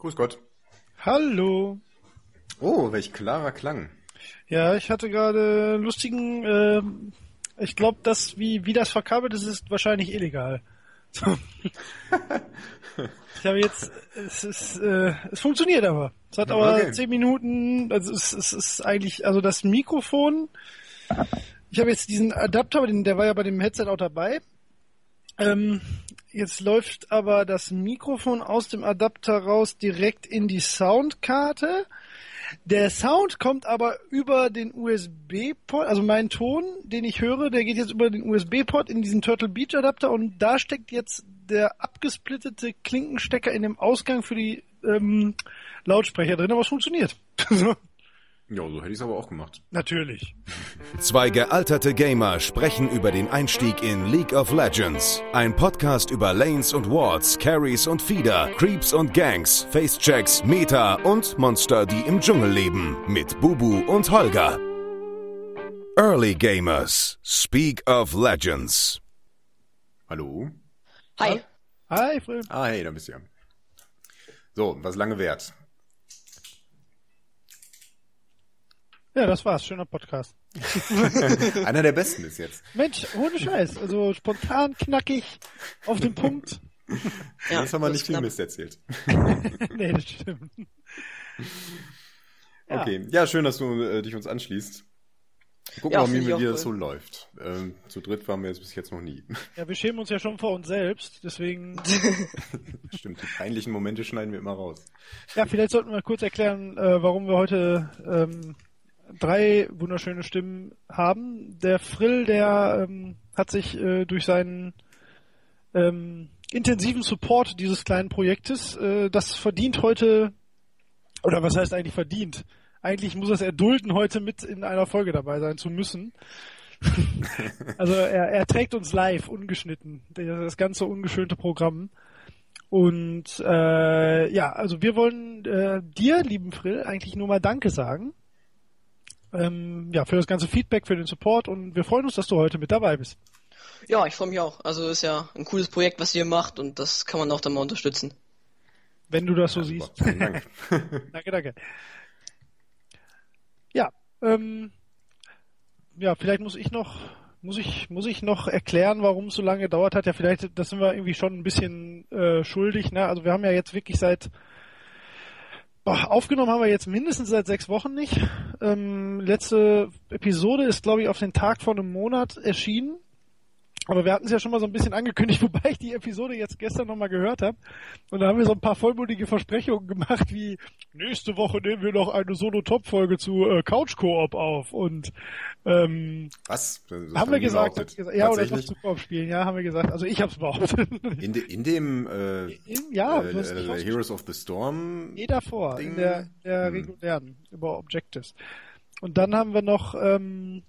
Grüß Gott. Hallo. Oh, welch klarer Klang. Ja, ich hatte gerade lustigen, äh, ich glaube, das, wie, wie das verkabelt ist, ist wahrscheinlich illegal. Ich habe jetzt, es ist, äh, es funktioniert aber. Es hat aber Okay. zehn Minuten, also es, es ist eigentlich, also das Mikrofon, ich habe jetzt diesen Adapter, der war ja bei dem Headset auch dabei. Ähm, jetzt läuft aber das Mikrofon aus dem Adapter raus direkt in die Soundkarte. Der Sound kommt aber über den USB-Port, also mein Ton, den ich höre, der geht jetzt über den USB-Port in diesen Turtle Beach Adapter und da steckt jetzt der abgesplittete Klinkenstecker in dem Ausgang für die ähm, Lautsprecher drin, aber es funktioniert. Ja, so hätte ich es aber auch gemacht. natürlich. Zwei gealterte Gamer sprechen über den Einstieg in League of Legends. Ein Podcast über Lanes und Wards, Carries und Feeder, Creeps und Gangs, Facechecks, Meta und Monster, die im Dschungel leben. Mit Bubu und Holger. Early Gamers. Speak of Legends. Hallo? Hi. Hi, Phil. Ah, hey, da bist du ja. So, was lange währt. Ja, das war's. Schöner Podcast. Einer der besten bis jetzt. Mensch, ohne Scheiß. Also spontan, knackig, auf den Punkt. Ja, Jetzt haben wir das nicht viel. Mist erzählt. nee, das stimmt. Ja. Okay, ja, schön, dass du äh, dich uns anschließt. Gucken Ja, wir mal, wie wie cool. das so läuft. Ähm, zu dritt waren wir jetzt bis jetzt noch nie. Ja, wir schämen uns ja schon vor uns selbst, deswegen. Stimmt, die peinlichen Momente schneiden wir immer raus. Ja, vielleicht sollten wir kurz erklären, äh, warum wir heute ähm, drei wunderschöne Stimmen haben. Der Frill, der ähm, hat sich äh, durch seinen ähm, intensiven Support dieses kleinen Projektes, äh, das verdient heute, oder was heißt eigentlich verdient? Eigentlich muss es erdulden, heute mit in einer Folge dabei sein zu müssen. also er, er trägt uns live, ungeschnitten, das ganze ungeschönte Programm. Und äh, ja, also wir wollen äh, dir, lieben Frill, eigentlich nur mal Danke sagen. Ähm, ja, für das ganze Feedback, für den Support und wir freuen uns, dass du heute mit dabei bist. Ja, ich freue mich auch. Also ist ja ein cooles Projekt, was ihr macht und das kann man auch dann mal unterstützen. Wenn du das so Ja, siehst. Vielen Dank. danke, danke. Ja, ähm, ja, vielleicht muss ich noch, muss ich, muss ich noch erklären, warum es so lange gedauert hat. Ja, vielleicht, das sind wir irgendwie schon ein bisschen äh, schuldig. Ne? Also wir haben ja jetzt wirklich seit aufgenommen haben wir jetzt mindestens seit sechs Wochen nicht. Ähm, letzte Episode ist, glaube ich, auf den Tag vor einem Monat erschienen. Aber wir hatten es ja schon mal so ein bisschen angekündigt, wobei ich die Episode jetzt gestern nochmal gehört habe. Und da haben wir so ein paar vollmundige Versprechungen gemacht, wie nächste Woche nehmen wir noch eine Solo-Top-Folge zu äh, Couch-Koop auf. Und ähm, Was? Das haben wir gesagt, behauptet. ja, oder zu Koop spielen, ja, haben wir gesagt. Also ich hab's behauptet. In, de, in dem äh, In- ja, äh, äh. Heroes of the Storm. Nee, davor, Ding. in der, der Hm. regulären, über Objectives. Und dann haben wir noch, ähm,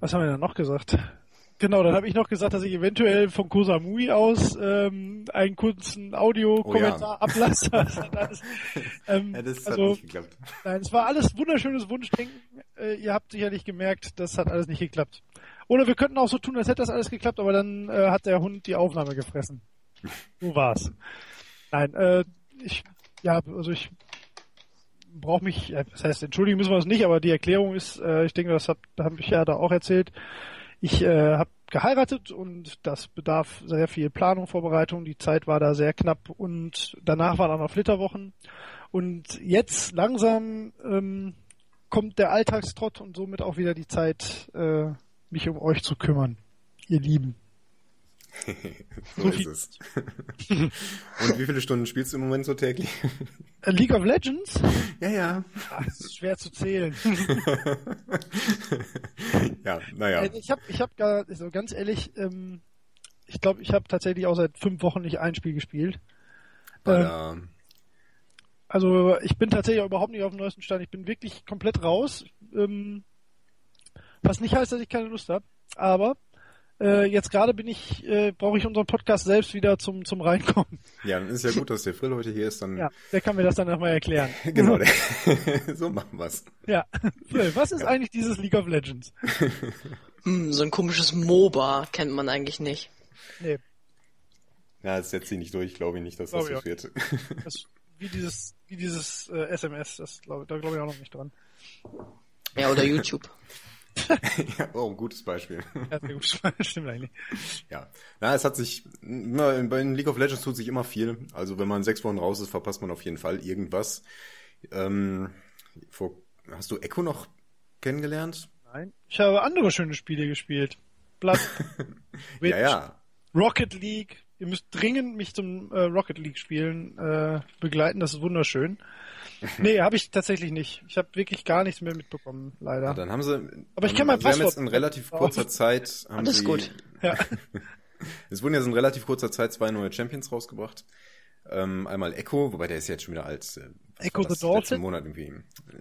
was haben wir denn noch gesagt? Genau, dann habe ich noch gesagt, dass ich eventuell von Kosamui aus ähm, einen kurzen Audiokommentar Oh ja. ablasse. Das hat alles, ähm, Ja, das hat also, nicht geklappt. nein, es war alles wunderschönes Wunschdenken. Äh, ihr habt sicherlich gemerkt, das hat alles nicht geklappt. Oder wir könnten auch so tun, als hätte das alles geklappt, aber dann äh, hat der Hund die Aufnahme gefressen. So war's. Nein, äh, ich, ja, also ich brauche mich, äh, das heißt, entschuldigen müssen wir es nicht, aber die Erklärung ist, äh, ich denke, das habe hab ich ja da auch erzählt. Ich äh, habe geheiratet und das bedarf sehr viel Planung, Vorbereitung. Die Zeit war da sehr knapp und danach waren auch noch Flitterwochen. Und jetzt langsam ähm, kommt der Alltagstrott und somit auch wieder die Zeit, äh, mich um euch zu kümmern, ihr Lieben. So ist es. Und wie viele Stunden spielst du im Moment so täglich? League of Legends? ja, ja. Ah, das ist schwer zu zählen. ja, naja. Äh, Ich habe, ich habe gar, also ganz ehrlich, ähm, ich glaube, ich habe tatsächlich auch seit fünf Wochen nicht ein Spiel gespielt. Weil, Ähm, äh, also ich bin tatsächlich auch überhaupt nicht auf dem neuesten Stand. Ich bin wirklich komplett raus. Ähm, was nicht heißt, dass ich keine Lust habe. Aber äh, jetzt gerade bin ich, äh, brauche ich unseren Podcast selbst wieder zum zum Reinkommen. ja, dann ist ja gut, dass der Frill heute hier ist, dann Ja, der kann mir das dann nochmal erklären. genau, der, so machen wir's. Ja. Phil, was ist eigentlich dieses League of Legends? Hm, so ein komisches MOBA kennt man eigentlich nicht. Nee. Ja, das setzt sie nicht durch, glaube ich nicht, dass das so wird. Das, wie dieses, wie dieses äh, SMS, das glaub, da glaube ich auch noch nicht dran. Ja, oder YouTube. ja, oh, ein gutes Beispiel. Ja, sehr. Stimmt eigentlich. Ja. Na, es hat sich, bei League of Legends tut sich immer viel. Also wenn man sechs Wochen raus ist, verpasst man auf jeden Fall irgendwas. Ähm, vor, hast du Echo noch kennengelernt? Nein. Ich habe andere schöne Spiele gespielt. Blood, Witch, Ja, ja. Rocket League. Ihr müsst dringend mich zum äh, Rocket League spielen äh, begleiten. Das ist wunderschön. Nee, habe ich tatsächlich nicht. Ich habe wirklich gar nichts mehr mitbekommen, leider. Ja, dann haben sie. Aber ich ähm, kenn mein also wir haben jetzt Passwort. in relativ kurzer Zeit. Haben Alles sie, gut. Ja. Es wurden jetzt in relativ kurzer Zeit zwei neue Champions rausgebracht. Ähm, einmal Echo, wobei der ist jetzt schon wieder alt. äh, Echo the Dolphin? Monat irgendwie.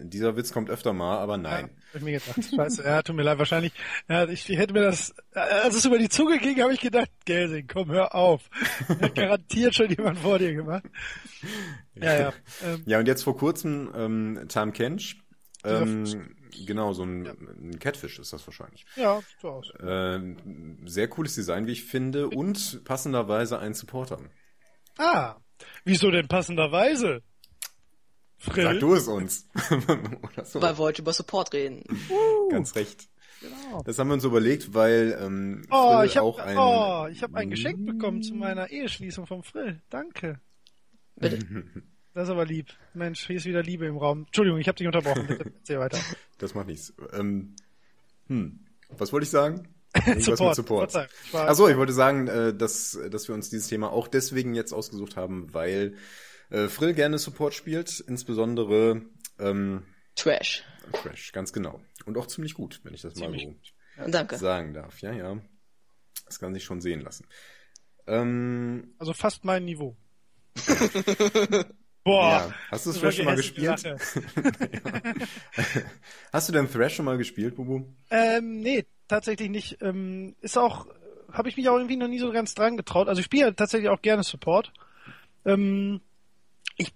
Dieser Witz kommt öfter mal, aber nein. Ja, hab ich mir gedacht. Scheiße, ja, tut mir leid, wahrscheinlich. Ja, ich, ich hätte mir das, äh, als es über die Zunge ging, habe ich gedacht, Gelsing, komm, hör auf. Hat garantiert schon jemand vor dir gemacht. Ja, ja. Ähm, Ja, und jetzt vor kurzem ähm, Tam Kench. Ähm, genau, so ein, ein Catfish ist das wahrscheinlich. ja, sieht so aus. Ähm, sehr cooles Design, wie ich finde, und passenderweise ein Supporter. Ah, wieso denn passenderweise? Frill? Sag du es uns. Oder so. Weil wir heute über Support reden. Ganz recht. Genau. Das haben wir uns überlegt, weil ähm, Oh, Frill ich habe auch ein, oh, ich hab ein Geschenk bekommen zu meiner Eheschließung vom Frill. Danke. Bitte. Das ist aber lieb. Mensch, hier ist wieder Liebe im Raum. Entschuldigung, ich habe dich unterbrochen. Bitte erzähl weiter. Das macht nichts. Ähm, hm. Was wollte ich sagen? Irgendwas Support. mit Support. Achso, ich wollte sagen, äh, dass, dass wir uns dieses Thema auch deswegen jetzt ausgesucht haben, weil äh, Frill gerne Support spielt, insbesondere ähm, Trash. Crash, ganz genau. Und auch ziemlich gut, wenn ich das Ziemlich mal so Danke. sagen darf. Ja, ja. Das kann sich schon sehen lassen. Ähm, Also fast mein Niveau. Boah. ja. Hast du das Thrash schon mal gespielt? Lache. Hast du denn Thrash schon mal gespielt, Bubu? Ähm, nee, tatsächlich nicht. Ähm, ist auch, habe ich mich auch irgendwie noch nie so ganz dran getraut. Also ich spiele ja tatsächlich auch gerne Support. Ähm, ich,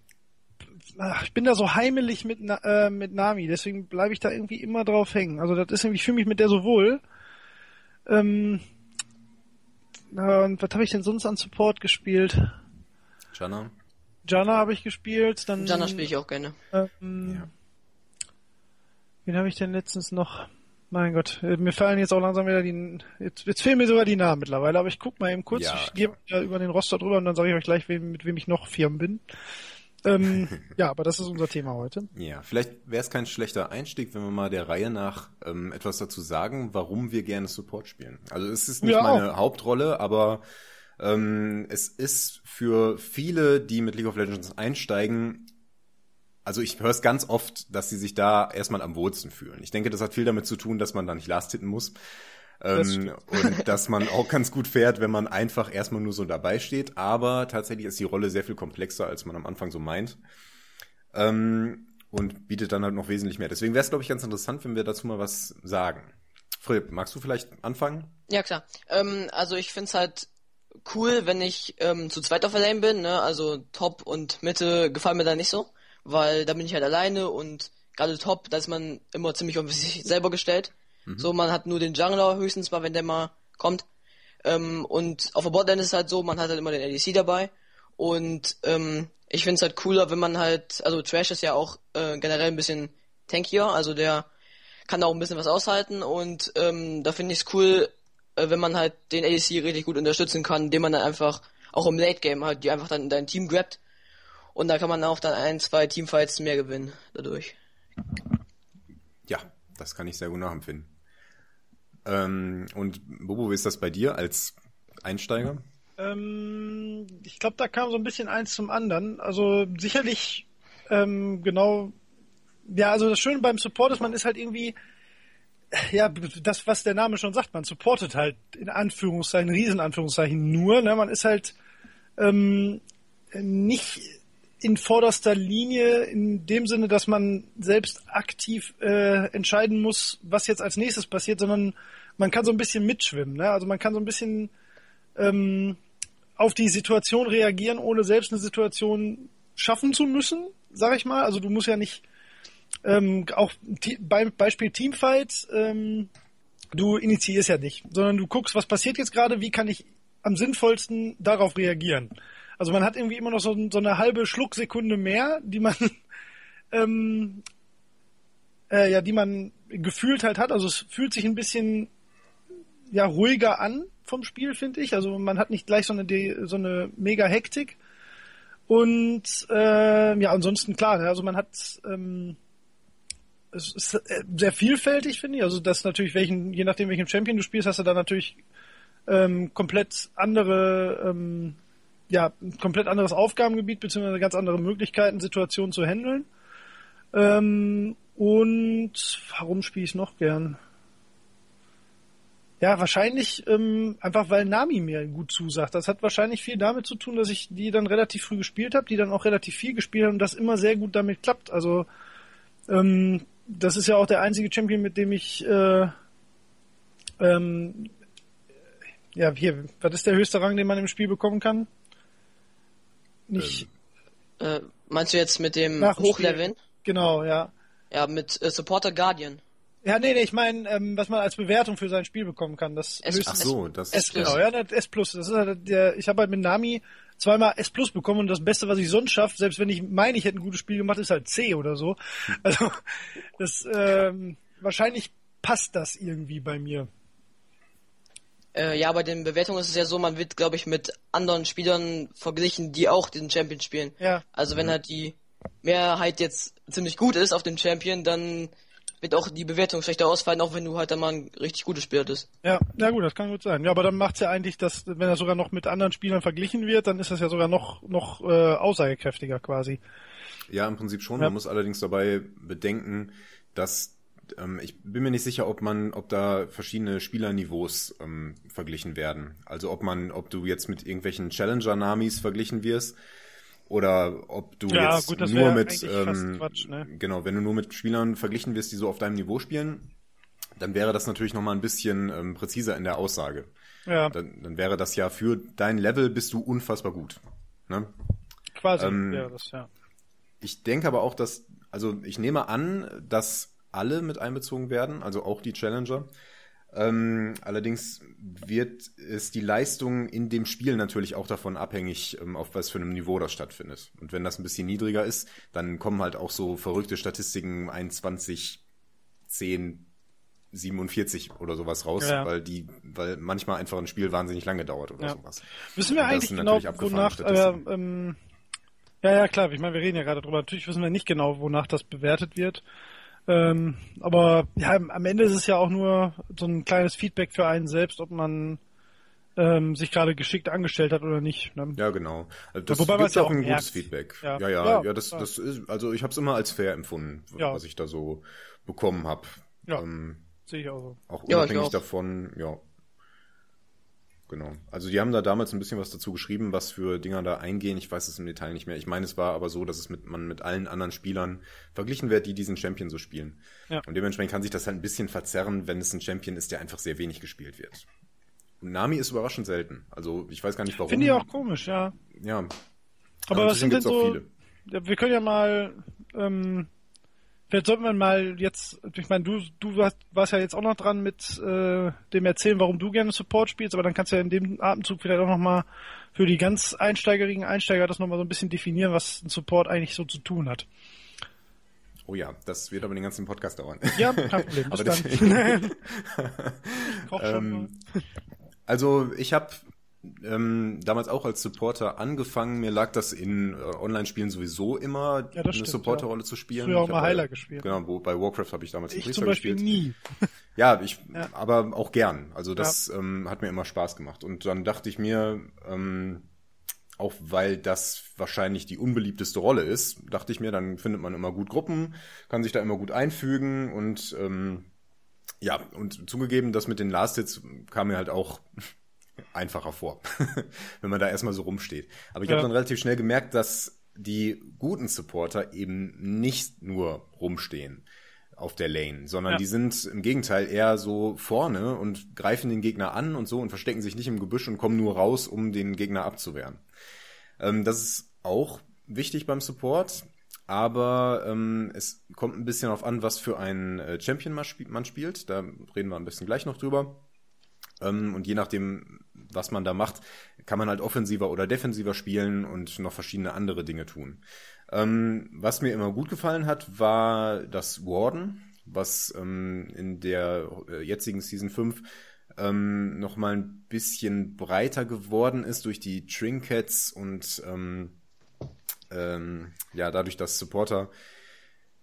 ach, ich bin da so heimelig mit, äh, mit Nami, deswegen bleibe ich da irgendwie immer drauf hängen. Also das ist irgendwie, ich fühle mich mit der so wohl. Ähm, na, und was habe ich denn sonst an Support gespielt? Jana? Jana habe ich gespielt, dann Jana spiele ich auch gerne. ähm, Ja. Wen habe ich denn letztens noch? Mein Gott, äh, mir fallen jetzt auch langsam wieder die. Jetzt, jetzt fehlen mir sogar die Namen mittlerweile, aber ich guck mal eben kurz. Ja. Ich gehe mal über den Roster drüber und dann sage ich euch gleich, wem, mit wem ich noch firm bin. Ähm, ja, aber das ist unser Thema heute. Ja, vielleicht wäre es kein schlechter Einstieg, wenn wir mal der Reihe nach ähm, etwas dazu sagen, warum wir gerne Support spielen. Also es ist nicht Ja, meine Hauptrolle, aber ähm, es ist für viele, die mit League of Legends einsteigen, also ich höre es ganz oft, dass sie sich da erstmal am wohlsten fühlen. Ich denke, das hat viel damit zu tun, dass man da nicht last hitten muss. Das Ähm, und dass man auch ganz gut fährt, wenn man einfach erstmal nur so dabei steht. Aber tatsächlich ist die Rolle sehr viel komplexer, als man am Anfang so meint. Ähm, und bietet dann halt noch wesentlich mehr. Deswegen wäre es, glaube ich, ganz interessant, wenn wir dazu mal was sagen. Philipp, magst du vielleicht anfangen? Ja, klar. Ähm, also ich find's halt cool, wenn ich ähm, zu zweit auf der Lane bin, ne? Also Top und Mitte gefallen mir da nicht so, weil da bin ich halt alleine und gerade Top, da ist man immer ziemlich auf sich selber gestellt. So, man hat nur den Jungler höchstens mal, wenn der mal kommt. Ähm, und auf der Botlane ist es halt so, man hat halt immer den ADC dabei. Und ähm, ich find's halt cooler, wenn man halt, also Trash ist ja auch äh, generell ein bisschen tankier, also der kann da auch ein bisschen was aushalten und ähm, da finde ich es cool, äh, wenn man halt den ADC richtig gut unterstützen kann, indem man dann einfach auch im Late Game halt die einfach dann in dein Team grabt und da kann man auch dann ein, zwei Teamfights mehr gewinnen dadurch. Ja, das kann ich sehr gut nachempfinden. Ähm, und Bobo, wie ist das bei dir als Einsteiger? Ähm, ich glaube, da kam so ein bisschen eins zum anderen. Also sicherlich ähm, genau. Ja, also das Schöne beim Support ist, man ist halt irgendwie, ja, das, was der Name schon sagt, man supportet halt in Anführungszeichen, Riesenanführungszeichen nur. Ne? Man ist halt ähm, nicht in vorderster Linie in dem Sinne, dass man selbst aktiv äh, entscheiden muss, was jetzt als nächstes passiert, sondern man kann so ein bisschen mitschwimmen. Ne? Also man kann so ein bisschen ähm, auf die Situation reagieren, ohne selbst eine Situation schaffen zu müssen, sag ich mal. Also du musst ja nicht ähm, auch beim Beispiel Teamfight, ähm, du initiierst ja nicht, sondern du guckst, was passiert jetzt gerade, wie kann ich am sinnvollsten darauf reagieren. Also man hat irgendwie immer noch so, so eine halbe Schlucksekunde mehr, die man ähm, äh, ja, die man gefühlt halt hat. Also es fühlt sich ein bisschen ja ruhiger an vom Spiel, finde ich. Also man hat nicht gleich so eine so eine mega Hektik. Und äh, ja, ansonsten klar, ne, also man hat ähm, es ist äh, sehr vielfältig, finde ich. Also das natürlich welchen, je nachdem welchen Champion du spielst, hast du da natürlich ähm, komplett andere, ähm, ja, komplett anderes Aufgabengebiet beziehungsweise ganz andere Möglichkeiten, Situationen zu handeln. Ähm, und warum spiele ich noch gern? Ja, wahrscheinlich ähm, einfach, weil Nami mir gut zusagt. Das hat wahrscheinlich viel damit zu tun, dass ich die dann relativ früh gespielt habe, die dann auch relativ viel gespielt haben und das immer sehr gut damit klappt. Also ähm, das ist ja auch der einzige Champion, mit dem ich äh, ähm, ja, hier, was ist der höchste Rang, den man im Spiel bekommen kann? Nicht. Ähm, äh, meinst du jetzt mit dem Hochleveln? Genau, ja. Ja, mit äh, Supporter Guardian. Ja, nee, nee, ich meine, ähm, was man als Bewertung für sein Spiel bekommen kann. Das S Ach so, das S, genau, ja, das S Plus. Das ist halt der, ich habe halt mit Nami zweimal S Plus bekommen und das Beste, was ich sonst schaffe, selbst wenn ich meine, ich hätte ein gutes Spiel gemacht, ist halt C oder so. Also das ähm, wahrscheinlich passt das irgendwie bei mir. Äh, ja, bei den Bewertungen ist es ja so, man wird, glaube ich, mit anderen Spielern verglichen, die auch den Champion spielen. Ja. Also wenn halt die Mehrheit jetzt ziemlich gut ist auf dem Champion, dann wird auch die Bewertung schlechter ausfallen, auch wenn du halt dann mal ein richtig gutes Spieler bist. Ja, ja gut, das kann gut sein. Ja, aber dann macht's ja eigentlich, dass wenn er sogar noch mit anderen Spielern verglichen wird, dann ist das ja sogar noch noch äh, aussagekräftiger quasi. Ja, im Prinzip schon. Ja. Man muss allerdings dabei bedenken, dass ähm, ich bin mir nicht sicher, ob man, ob da verschiedene Spielerniveaus ähm, verglichen werden. Also ob man, ob du jetzt mit irgendwelchen Challenger-Namis verglichen wirst oder ob du ja, jetzt gut, nur mit ähm, Quatsch, ne? genau, wenn du nur mit Spielern verglichen wirst, die so auf deinem Niveau spielen, dann wäre das natürlich noch mal ein bisschen ähm, präziser in der Aussage. Ja. Dann, dann wäre das ja für dein Level bist du unfassbar gut. Ne? Quasi. Ähm, ja, das, ja. Ich denke aber auch, dass also ich nehme an, dass alle mit einbezogen werden, also auch die Challenger. Ähm, allerdings wird es die Leistung in dem Spiel natürlich auch davon abhängig, ähm, auf was für einem Niveau das stattfindet. Und wenn das ein bisschen niedriger ist, dann kommen halt auch so verrückte Statistiken 21, 10, 47 oder sowas raus, ja. weil die, weil manchmal einfach ein Spiel wahnsinnig lange dauert oder ja. sowas. Wissen wir eigentlich genau, wonach, äh, ähm, ja, ja, klar, ich meine, wir reden ja gerade drüber. Natürlich wissen wir nicht genau, wonach das bewertet wird. Ähm, aber ja, am Ende ist es ja auch nur so ein kleines Feedback für einen selbst, ob man ähm, sich gerade geschickt angestellt hat oder nicht. Ne? Ja, genau. Also das ja, wobei ist ja auch ein merkt. gutes Feedback. Ja, ja, ja, ja, ja das, das ist, also ich habe es immer als fair empfunden, was ich da so bekommen habe. Ja, ähm, sehe ich auch so. Auch unabhängig auch. davon, ja, Genau. Also die haben da damals ein bisschen was dazu geschrieben, was für Dinger da eingehen. Ich weiß es im Detail nicht mehr. Ich meine, es war aber so, dass es mit, man mit allen anderen Spielern verglichen wird, die diesen Champion so spielen. Ja. Und dementsprechend kann sich das halt ein bisschen verzerren, wenn es ein Champion ist, der einfach sehr wenig gespielt wird. Und Nami ist überraschend selten. Also ich weiß gar nicht warum. Finde ich auch komisch, ja. Ja. Aber, aber was sind denn so? Viele. Ja, wir können ja mal ähm, Vielleicht sollten wir mal jetzt, ich meine, du, du warst, warst ja jetzt auch noch dran mit äh, dem Erzählen, warum du gerne Support spielst, aber dann kannst du ja in dem Atemzug vielleicht auch nochmal für die ganz einsteigerigen Einsteiger das nochmal so ein bisschen definieren, was ein Support eigentlich so zu tun hat. Oh ja, das wird aber den ganzen Podcast dauern. Ja, kein Problem. aber dann. ähm, also ich habe ähm, damals auch als Supporter angefangen. Mir lag das in äh, Online-Spielen sowieso immer, ja, eine Supporterrolle ja. zu spielen. Früher auch mal Heiler bei, gespielt. Genau, wo, bei Warcraft habe ich damals ich zum Beispiel gespielt. nie. Ja, ich, ja. aber auch gern. Also das ähm, hat mir immer Spaß gemacht. Und dann dachte ich mir, ähm, auch weil das wahrscheinlich die unbeliebteste Rolle ist, dachte ich mir, dann findet man immer gut Gruppen, kann sich da immer gut einfügen und ähm, ja, und zugegeben, das mit den Last Hits kam mir halt auch einfacher vor, wenn man da erstmal so rumsteht. Aber ich ja. habe dann relativ schnell gemerkt, dass die guten Supporter eben nicht nur rumstehen auf der Lane, sondern ja. die sind im Gegenteil eher so vorne und greifen den Gegner an und so und verstecken sich nicht im Gebüsch und kommen nur raus, um den Gegner abzuwehren. Ähm, das ist auch wichtig beim Support, aber ähm, es kommt ein bisschen auf an, was für ein äh, Champion man, spielt. Da reden wir ein bisschen gleich noch drüber. Ähm, und je nachdem, was man da macht, kann man halt offensiver oder defensiver spielen und noch verschiedene andere Dinge tun. Ähm, was mir immer gut gefallen hat, war das Warden, was ähm, in der äh, jetzigen Season 5 ähm, noch mal ein bisschen breiter geworden ist durch die Trinkets und ähm, ähm, ja, dadurch, dass Supporter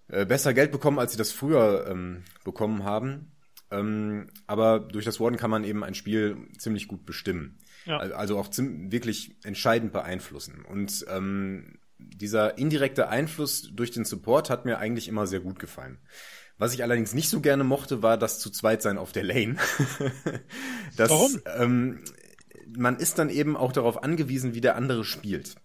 äh, besser Geld bekommen, als sie das früher ähm, bekommen haben. Ähm, aber durch das Warden kann man eben ein Spiel ziemlich gut bestimmen. Ja. Also auch wirklich entscheidend beeinflussen. Und ähm, dieser indirekte Einfluss durch den Support hat mir eigentlich immer sehr gut gefallen. Was ich allerdings nicht so gerne mochte, war das zu zweit sein auf der Lane. das, Warum? Ähm, man ist dann eben auch darauf angewiesen, wie der andere spielt.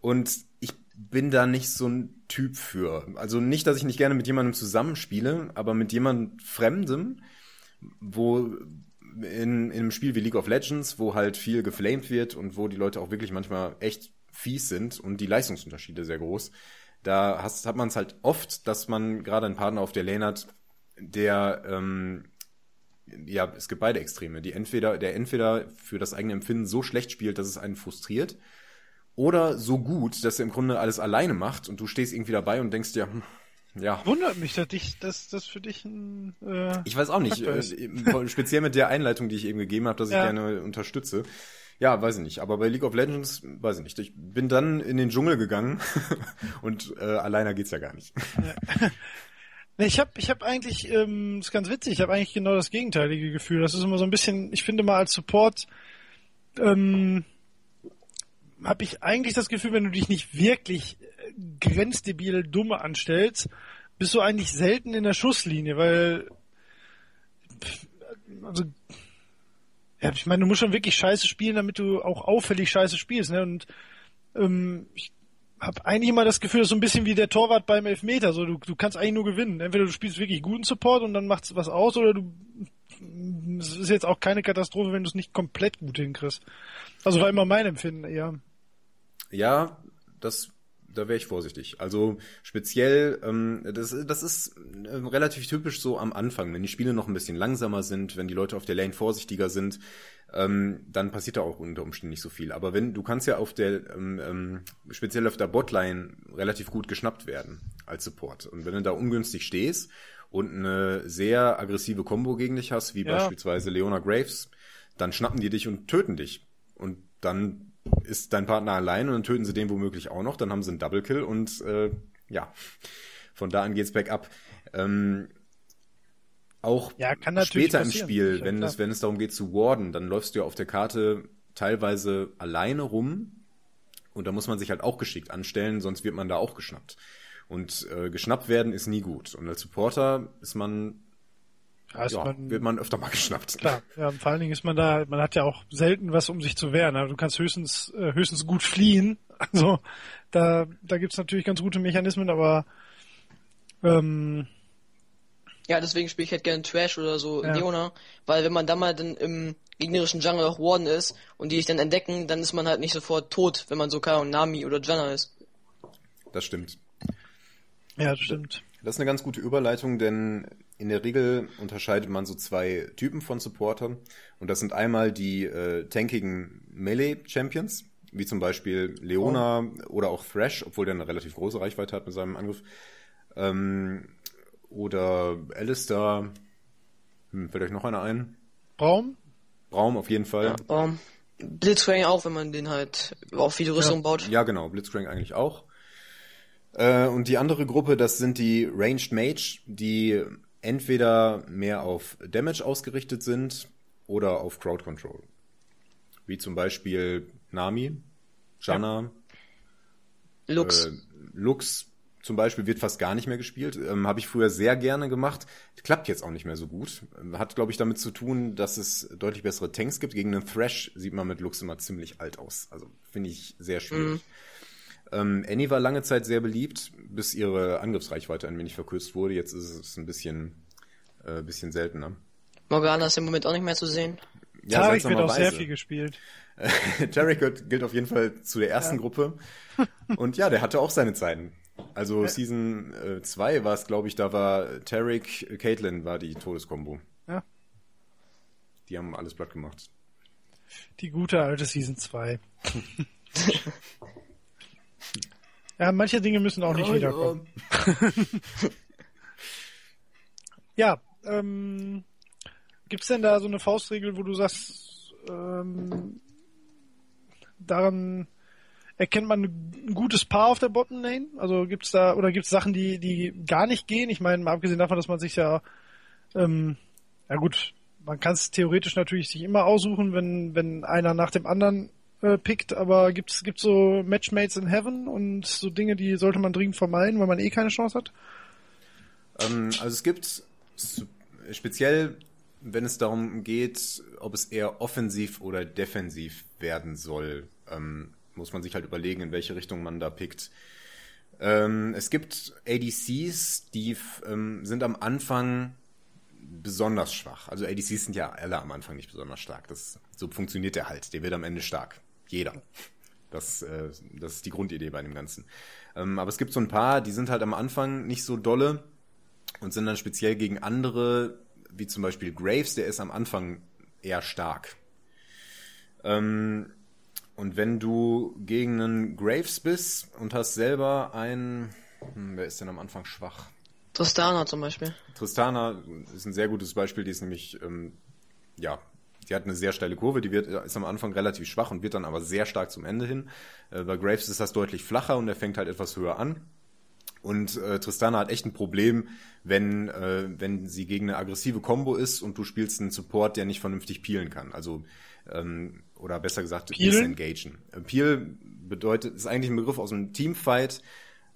Und ich bin da nicht so ein Typ für. Also nicht, dass ich nicht gerne mit jemandem zusammenspiele, aber mit jemandem Fremdem, wo in, in einem Spiel wie League of Legends, wo halt viel geflamed wird und wo die Leute auch wirklich manchmal echt fies sind und die Leistungsunterschiede sehr groß, da hast, hat man es halt oft, dass man gerade einen Partner auf der Lane hat, der ähm, ja, es gibt beide Extreme, die entweder, der entweder für das eigene Empfinden so schlecht spielt, dass es einen frustriert, oder so gut, dass er im Grunde alles alleine macht und du stehst irgendwie dabei und denkst dir, hm, ja. Wundert mich, dass, dich, dass das für dich ein. Äh, ich weiß auch nicht. Äh, speziell mit der Einleitung, die ich eben gegeben habe, dass ja. ich gerne unterstütze. Ja, weiß ich nicht. Aber bei League of Legends, weiß ich nicht. Ich bin dann in den Dschungel gegangen und äh, alleiner geht's ja gar nicht. Ja. Ich habe ich hab eigentlich, ähm, ist ganz witzig, ich habe eigentlich genau das gegenteilige Gefühl. Das ist immer so ein bisschen, ich finde mal als Support, ähm, habe ich eigentlich das Gefühl, wenn du dich nicht wirklich äh, grenzdebil dumme anstellst, bist du eigentlich selten in der Schusslinie, weil also ja, ich meine, du musst schon wirklich scheiße spielen, damit du auch auffällig scheiße spielst, ne? Und ähm, ich habe eigentlich immer das Gefühl, das ist so ein bisschen wie der Torwart beim Elfmeter, so du, du kannst eigentlich nur gewinnen. Entweder du spielst wirklich guten Support und dann macht's was aus, oder du es ist jetzt auch keine Katastrophe, wenn du es nicht komplett gut hinkriegst. Also war immer mein Empfinden eher. Ja, das da wäre ich vorsichtig. Also speziell, ähm, das, das ist äh, relativ typisch so am Anfang, wenn die Spiele noch ein bisschen langsamer sind, wenn die Leute auf der Lane vorsichtiger sind, ähm, dann passiert da auch unter Umständen nicht so viel. Aber wenn du kannst ja auf der ähm, ähm, speziell auf der Botline relativ gut geschnappt werden als Support. Und wenn du da ungünstig stehst und eine sehr aggressive Combo gegen dich hast, wie ja. beispielsweise Leona Graves, dann schnappen die dich und töten dich. Und dann ist dein Partner allein und dann töten sie den womöglich auch noch, dann haben sie einen Double Kill und äh, ja, von da an geht's bergab. Ähm, auch ja, später im Spiel, wenn es, wenn es darum geht zu warden, dann läufst du ja auf der Karte teilweise alleine rum und da muss man sich halt auch geschickt anstellen, sonst wird man da auch geschnappt. Und äh, geschnappt werden ist nie gut. Und als Supporter ist man ja, ja man, wird man öfter mal geschnappt. Klar, ja, vor allen Dingen ist man da, man hat ja auch selten was, um sich zu wehren. Also du kannst höchstens, äh, höchstens gut fliehen. Also da, da gibt's natürlich ganz gute Mechanismen, aber ähm, ja, deswegen spiele ich halt gerne Trash oder so ja. Leona, weil wenn man da mal dann im gegnerischen Jungle auch Warden ist und die ich dann entdecken, dann ist man halt nicht sofort tot, wenn man so Kai und Nami oder Janna ist. Das stimmt. Ja, das stimmt. Das ist eine ganz gute Überleitung, denn in der Regel unterscheidet man so zwei Typen von Supportern. Und das sind einmal die äh, tankigen Melee-Champions, wie zum Beispiel Leona oh. oder auch Thrash, obwohl der eine relativ große Reichweite hat mit seinem Angriff. Ähm, oder Alistair. Hm, fällt euch noch einer ein? Braum? Braum auf jeden Fall. Ja, Braum. Blitzcrank auch, wenn man den halt auf viele Rüstung ja. baut. Ja, genau. Blitzcrank eigentlich auch. Äh, und die andere Gruppe, das sind die Ranged Mage, die entweder mehr auf Damage ausgerichtet sind oder auf Crowd Control. Wie zum Beispiel Nami, Janna, ja. Lux. Äh, Lux zum Beispiel wird fast gar nicht mehr gespielt. Ähm, Habe ich früher sehr gerne gemacht. Klappt jetzt auch nicht mehr so gut. Hat, glaube ich, damit zu tun, dass es deutlich bessere Tanks gibt. Gegen einen Thrash sieht man mit Lux immer ziemlich alt aus. Also finde ich sehr schwierig. Mhm. Ähm, Annie war lange Zeit sehr beliebt, bis ihre Angriffsreichweite ein wenig verkürzt wurde. Jetzt ist es ein bisschen, äh, bisschen seltener. Morgana ist im Moment auch nicht mehr zu sehen. Ja, Tarek wird auch sehr viel gespielt. Tarek gilt auf jeden Fall zu der ersten ja. Gruppe. Und ja, der hatte auch seine Zeiten. Also ja. Season 2 äh, war es, glaube ich, da war Tarek, Caitlin war die Todeskombo. Ja. Die haben alles platt gemacht. Die gute alte Season 2. ja, manche Dinge müssen auch nicht Oh, wiederkommen. Ja, ähm, gibt's denn da so eine Faustregel, wo du sagst, ähm, daran erkennt man ein gutes Paar auf der Bottom Lane? Also gibt's da oder gibt's Sachen, die die gar nicht gehen? Ich meine, mal abgesehen davon, dass man sich ja, ähm, ja gut, man kann es theoretisch natürlich sich immer aussuchen, wenn wenn einer nach dem anderen äh, pickt, aber gibt's gibt's so Matchmates in Heaven und so Dinge, die sollte man dringend vermeiden, weil man eh keine Chance hat? Ähm, also es gibt speziell, wenn es darum geht, ob es eher offensiv oder defensiv werden soll, ähm, muss man sich halt überlegen, in welche Richtung man da pickt. Ähm, es gibt ADCs, die ähm, sind am Anfang besonders schwach. Also ADCs sind ja alle am Anfang nicht besonders stark. Das, so funktioniert der halt. Der wird am Ende stark. Jeder. Das, äh, das ist die Grundidee bei dem Ganzen. Ähm, aber es gibt so ein paar, die sind halt am Anfang nicht so dolle und sind dann speziell gegen andere, wie zum Beispiel Graves, der ist am Anfang eher stark. Ähm, und wenn du gegen einen Graves bist und hast selber ein, hm, wer ist denn am Anfang schwach? Tristana zum Beispiel. Tristana ist ein sehr gutes Beispiel, die ist nämlich, ähm, ja, die hat eine sehr steile Kurve, die wird, ist am Anfang relativ schwach und wird dann aber sehr stark zum Ende hin. Äh, bei Graves ist das deutlich flacher und er fängt halt etwas höher an. Und äh, Tristana hat echt ein Problem, wenn, äh, wenn sie gegen eine aggressive Combo ist und du spielst einen Support, der nicht vernünftig peelen kann. Also, ähm, oder besser gesagt, disengagen. Äh, Peel bedeutet, ist eigentlich ein Begriff aus einem Teamfight,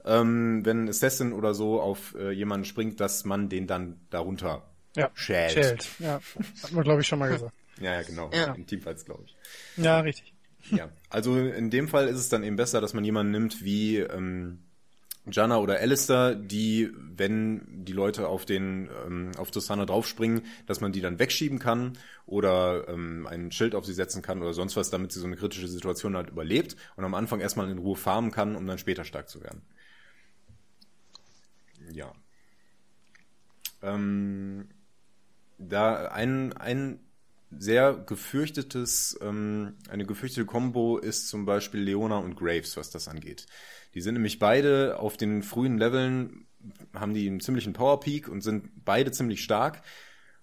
ähm, wenn ein Assassin oder so auf äh, jemanden springt, dass man den dann darunter Ja. schält. Schält. Ja, hat man glaube ich schon mal gesagt. Ja, ja, genau. Ja. In Teamfights, glaube ich. Ja, richtig. Ja, also in dem Fall ist es dann eben besser, dass man jemanden nimmt wie ähm, Janna oder Alistair, die, wenn die Leute auf den ähm, auf Tristana draufspringen, dass man die dann wegschieben kann oder ähm, ein Schild auf sie setzen kann oder sonst was, damit sie so eine kritische Situation halt überlebt und am Anfang erstmal in Ruhe farmen kann, um dann später stark zu werden. Ja. Ähm, da ein, ein sehr gefürchtetes, ähm, eine gefürchtete Combo ist zum Beispiel Leona und Graves, was das angeht. Die sind nämlich beide auf den frühen Leveln, haben die einen ziemlichen Power Peak und sind beide ziemlich stark.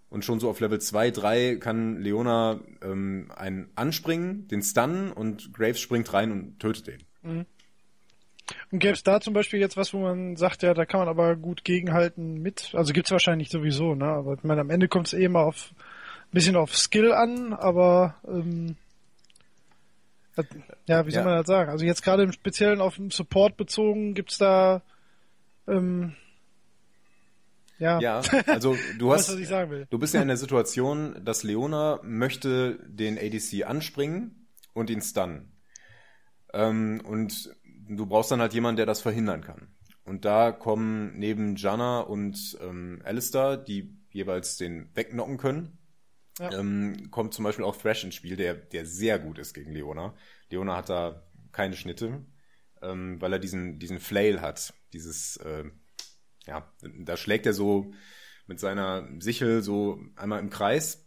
Und schon so auf Level 2, 3 kann Leona ähm, einen anspringen, den stunnen und Graves springt rein und tötet den. Und gäbe es da zum Beispiel jetzt was, wo man sagt, ja, da kann man aber gut gegenhalten mit, also gibt's wahrscheinlich sowieso, ne? Aber ich meine, am Ende kommt es eh immer auf bisschen auf Skill an, aber ähm, ja, wie soll Ja. man das sagen? Also jetzt gerade im Speziellen auf den Support bezogen, gibt's da ähm, ja, Ja, also du hast, was ich sagen will. Du bist ja in der Situation, dass Leona möchte den ADC anspringen und ihn stunnen. Ähm, und du brauchst dann halt jemanden, der das verhindern kann. Und da kommen neben Janna und ähm, Alistair, die jeweils den wegknocken können, Ähm, kommt zum Beispiel auch Thrash ins Spiel, der, der sehr gut ist gegen Leona. Leona hat da keine Schnitte, ähm, weil er diesen, diesen Flail hat. Dieses, äh, ja, da schlägt er so mit seiner Sichel so einmal im Kreis.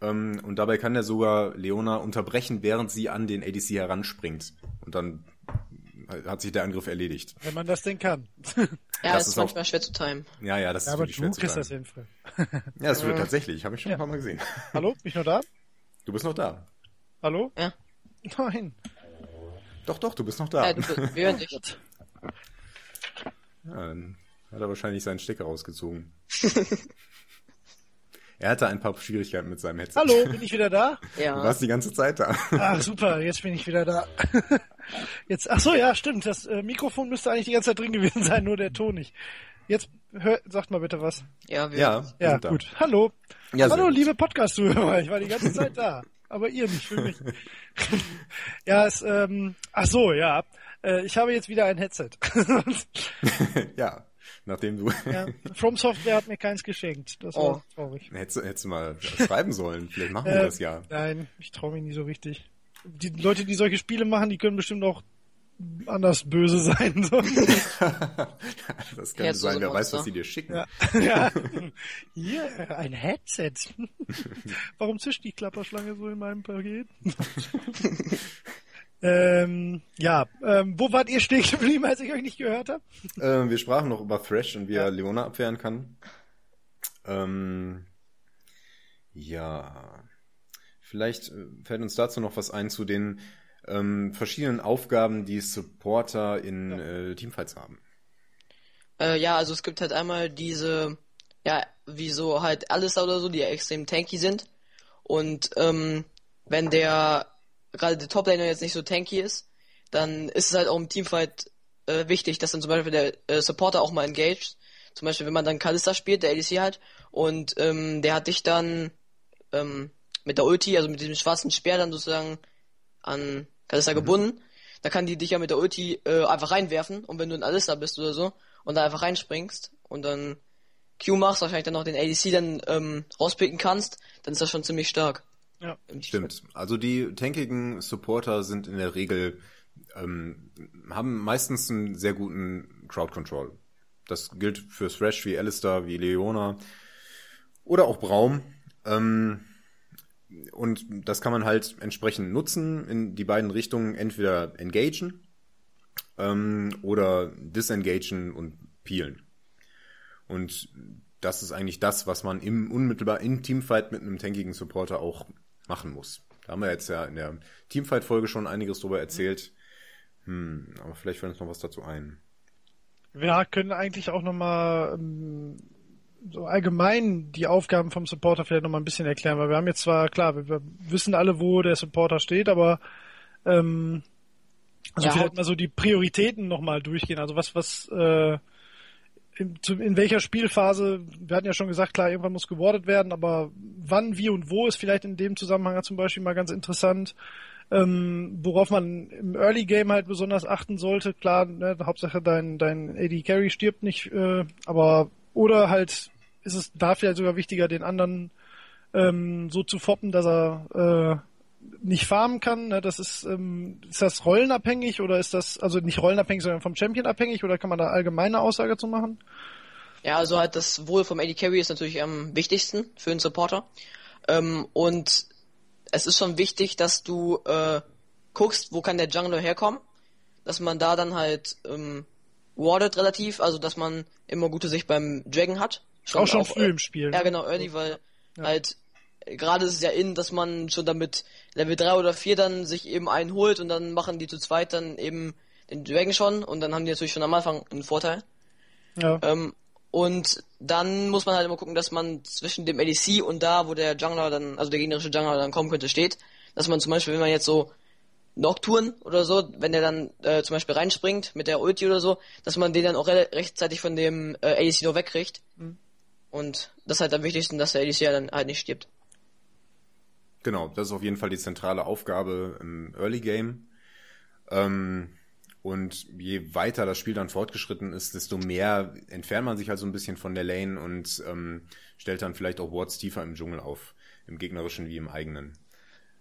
Ähm, und dabei kann er sogar Leona unterbrechen, während sie an den ADC heranspringt. Und dann hat sich der Angriff erledigt. Wenn man das denn kann. Ja, Das ist, ist auch- manchmal schwer zu timen. Ja, ja, das Ja, ist aber wirklich du schwer zu kriegst das timen. hin, Phil. Ja, das wird tatsächlich. Habe ich schon Ja. ein paar Mal gesehen. Hallo? Bin ich noch da? Du bist noch da. Hallo? Ja. Nein. Doch, doch, du bist noch da. Ja, du, wir hören dich. Ja, dann hat er wahrscheinlich seinen Stecker rausgezogen. er hatte ein paar Schwierigkeiten mit seinem Headset. Hallo, bin ich wieder da? Du Ja. warst die ganze Zeit da. Ach super, jetzt bin ich wieder da. Jetzt, ach so, ja, stimmt. Das äh, Mikrofon müsste eigentlich die ganze Zeit drin gewesen sein, nur der Ton nicht. Jetzt hör, sagt mal bitte was. Ja, wir Ja, Ja, sind da. gut. Hallo. Ja, Hallo, liebe Podcast-Zuhörer. Ich war die ganze Zeit da. Aber ihr nicht für mich. ja, es, ähm, ach so, ja. Äh, ich habe jetzt wieder ein Headset. ja, nachdem du ja, From Software hat mir keins geschenkt. Das war Oh. traurig. hättest, hättest du mal schreiben sollen. Vielleicht machen wir Äh, das ja. Nein, ich traue mich nicht so richtig. Die Leute, die solche Spiele machen, die können bestimmt auch anders böse sein. So. das kann Herz sein, wer weiß, was sie dir schicken. ja. ja. Hier, ein Headset. Warum zischt die Klapperschlange so in meinem Paket? ähm, ja, ähm, wo wart ihr stehen geblieben, als ich euch nicht gehört habe? Äh, wir sprachen noch über Thresh und wie er Leona abwehren kann. Ähm, ja, vielleicht äh, fällt uns dazu noch was ein zu den ähm, verschiedenen Aufgaben, die Supporter in Ja. äh, Teamfights haben. Äh, ja, also es gibt halt einmal diese, ja, wie so halt Alistair oder so, die ja extrem tanky sind. Und ähm, wenn der, gerade der Toplaner jetzt nicht so tanky ist, dann ist es halt auch im Teamfight äh, wichtig, dass dann zum Beispiel der äh, Supporter auch mal engaged. Zum Beispiel, wenn man dann Kalista spielt, der ADC halt, und ähm, der hat dich dann ähm, mit der Ulti, also mit diesem schwarzen Speer dann sozusagen an Kalista gebunden. Da kann die dich ja mit der Ulti äh, einfach reinwerfen und wenn du ein Alissa bist oder so und da einfach reinspringst und dann Q machst, wahrscheinlich dann noch den ADC dann ähm, rauspicken kannst, dann ist das schon ziemlich stark. Ja. Im Stimmt. Also die tankigen Supporter sind in der Regel, ähm, haben meistens einen sehr guten Crowd Control. Das gilt für Thresh wie Alistair, wie Leona oder auch Braum. Ähm, und das kann man halt entsprechend nutzen in die beiden Richtungen, entweder engagen ähm, oder disengagen und peelen. Und das ist eigentlich das, was man im unmittelbar in Teamfight mit einem tankigen Supporter auch machen muss. Da haben wir jetzt ja in der Teamfight-Folge schon einiges drüber erzählt. Hm, aber vielleicht fällt uns noch was dazu ein. Wir können eigentlich auch nochmal ähm, so allgemein die Aufgaben vom Supporter vielleicht nochmal ein bisschen erklären, weil wir haben jetzt zwar, klar, wir, wir wissen alle, wo der Supporter steht, aber ähm, also Ja, vielleicht mal so die Prioritäten nochmal durchgehen. Also was, was, äh, in, zu, in welcher Spielphase, wir hatten ja schon gesagt, klar, irgendwann muss gewordet werden, aber wann, wie und wo ist vielleicht in dem Zusammenhang zum Beispiel mal ganz interessant. Ähm, worauf man im Early Game halt besonders achten sollte, klar, ne, Hauptsache dein, dein AD Carry stirbt nicht, äh, aber oder halt ist es da vielleicht sogar wichtiger, den anderen ähm, so zu foppen, dass er äh, nicht farmen kann. Ne? Das ist, ähm, ist das rollenabhängig oder ist das, also nicht rollenabhängig, sondern vom Champion abhängig oder kann man da allgemeine Aussage zu machen? Ja, also halt das Wohl vom AD Carry ist natürlich am wichtigsten für einen Supporter. Ähm, und es ist schon wichtig, dass du äh, guckst, wo kann der Jungler herkommen, dass man da dann halt ähm, wardet relativ, also dass man immer gute Sicht beim Dragon hat. auch schon äh, früh im Spiel. Ja, ne? genau, early, weil Ja. halt äh, gerade ist es ja in, dass man schon damit Level 3 oder 4 dann sich eben einen holt und dann machen die zu zweit dann eben den Dragon schon und dann haben die natürlich schon am Anfang einen Vorteil. Ja. Ähm, und dann muss man halt immer gucken, dass man zwischen dem ADC und da, wo der Jungler dann, also der gegnerische Jungler dann kommen könnte, steht. Dass man zum Beispiel, wenn man jetzt so Nocturne oder so, wenn der dann äh, zum Beispiel reinspringt mit der Ulti oder so, dass man den dann auch re rechtzeitig von dem äh, ADC noch wegkriegt. Mhm. Und das ist halt am wichtigsten, dass der ADC ja dann halt nicht stirbt. Genau, das ist auf jeden Fall die zentrale Aufgabe im Early Game. Ähm, und je weiter das Spiel dann fortgeschritten ist, desto mehr entfernt man sich halt so ein bisschen von der Lane und ähm, stellt dann vielleicht auch Wards tiefer im Dschungel auf, im gegnerischen wie im eigenen.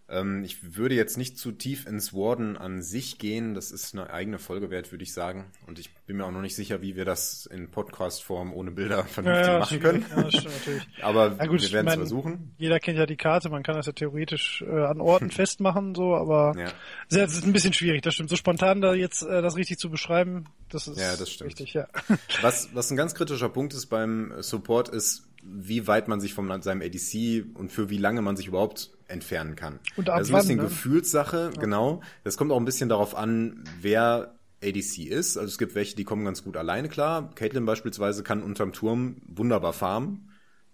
Ähm, ich würde jetzt nicht zu tief ins Warden an sich gehen, das ist eine eigene Folge wert, würde ich sagen. Und ich bin mir auch noch nicht sicher, wie wir das in Podcast-Form ohne Bilder vernünftig ja, machen können. Ja, das stimmt natürlich. Aber Ja, gut, wir werden es versuchen. Jeder kennt ja die Karte, man kann das ja theoretisch äh, an Orten festmachen, so, aber Ja. es ist ein bisschen schwierig, das stimmt. So spontan da jetzt äh, das richtig zu beschreiben, das ist Ja, das stimmt. richtig, ja. Was, was ein ganz kritischer Punkt ist beim Support ist, wie weit man sich von seinem ADC und für wie lange man sich überhaupt entfernen kann. Und ab das ist ein bisschen ne? Gefühlssache, genau. Das kommt auch ein bisschen darauf an, wer ADC ist. Also es gibt welche, die kommen ganz gut alleine klar. Caitlyn beispielsweise kann unterm Turm wunderbar farmen.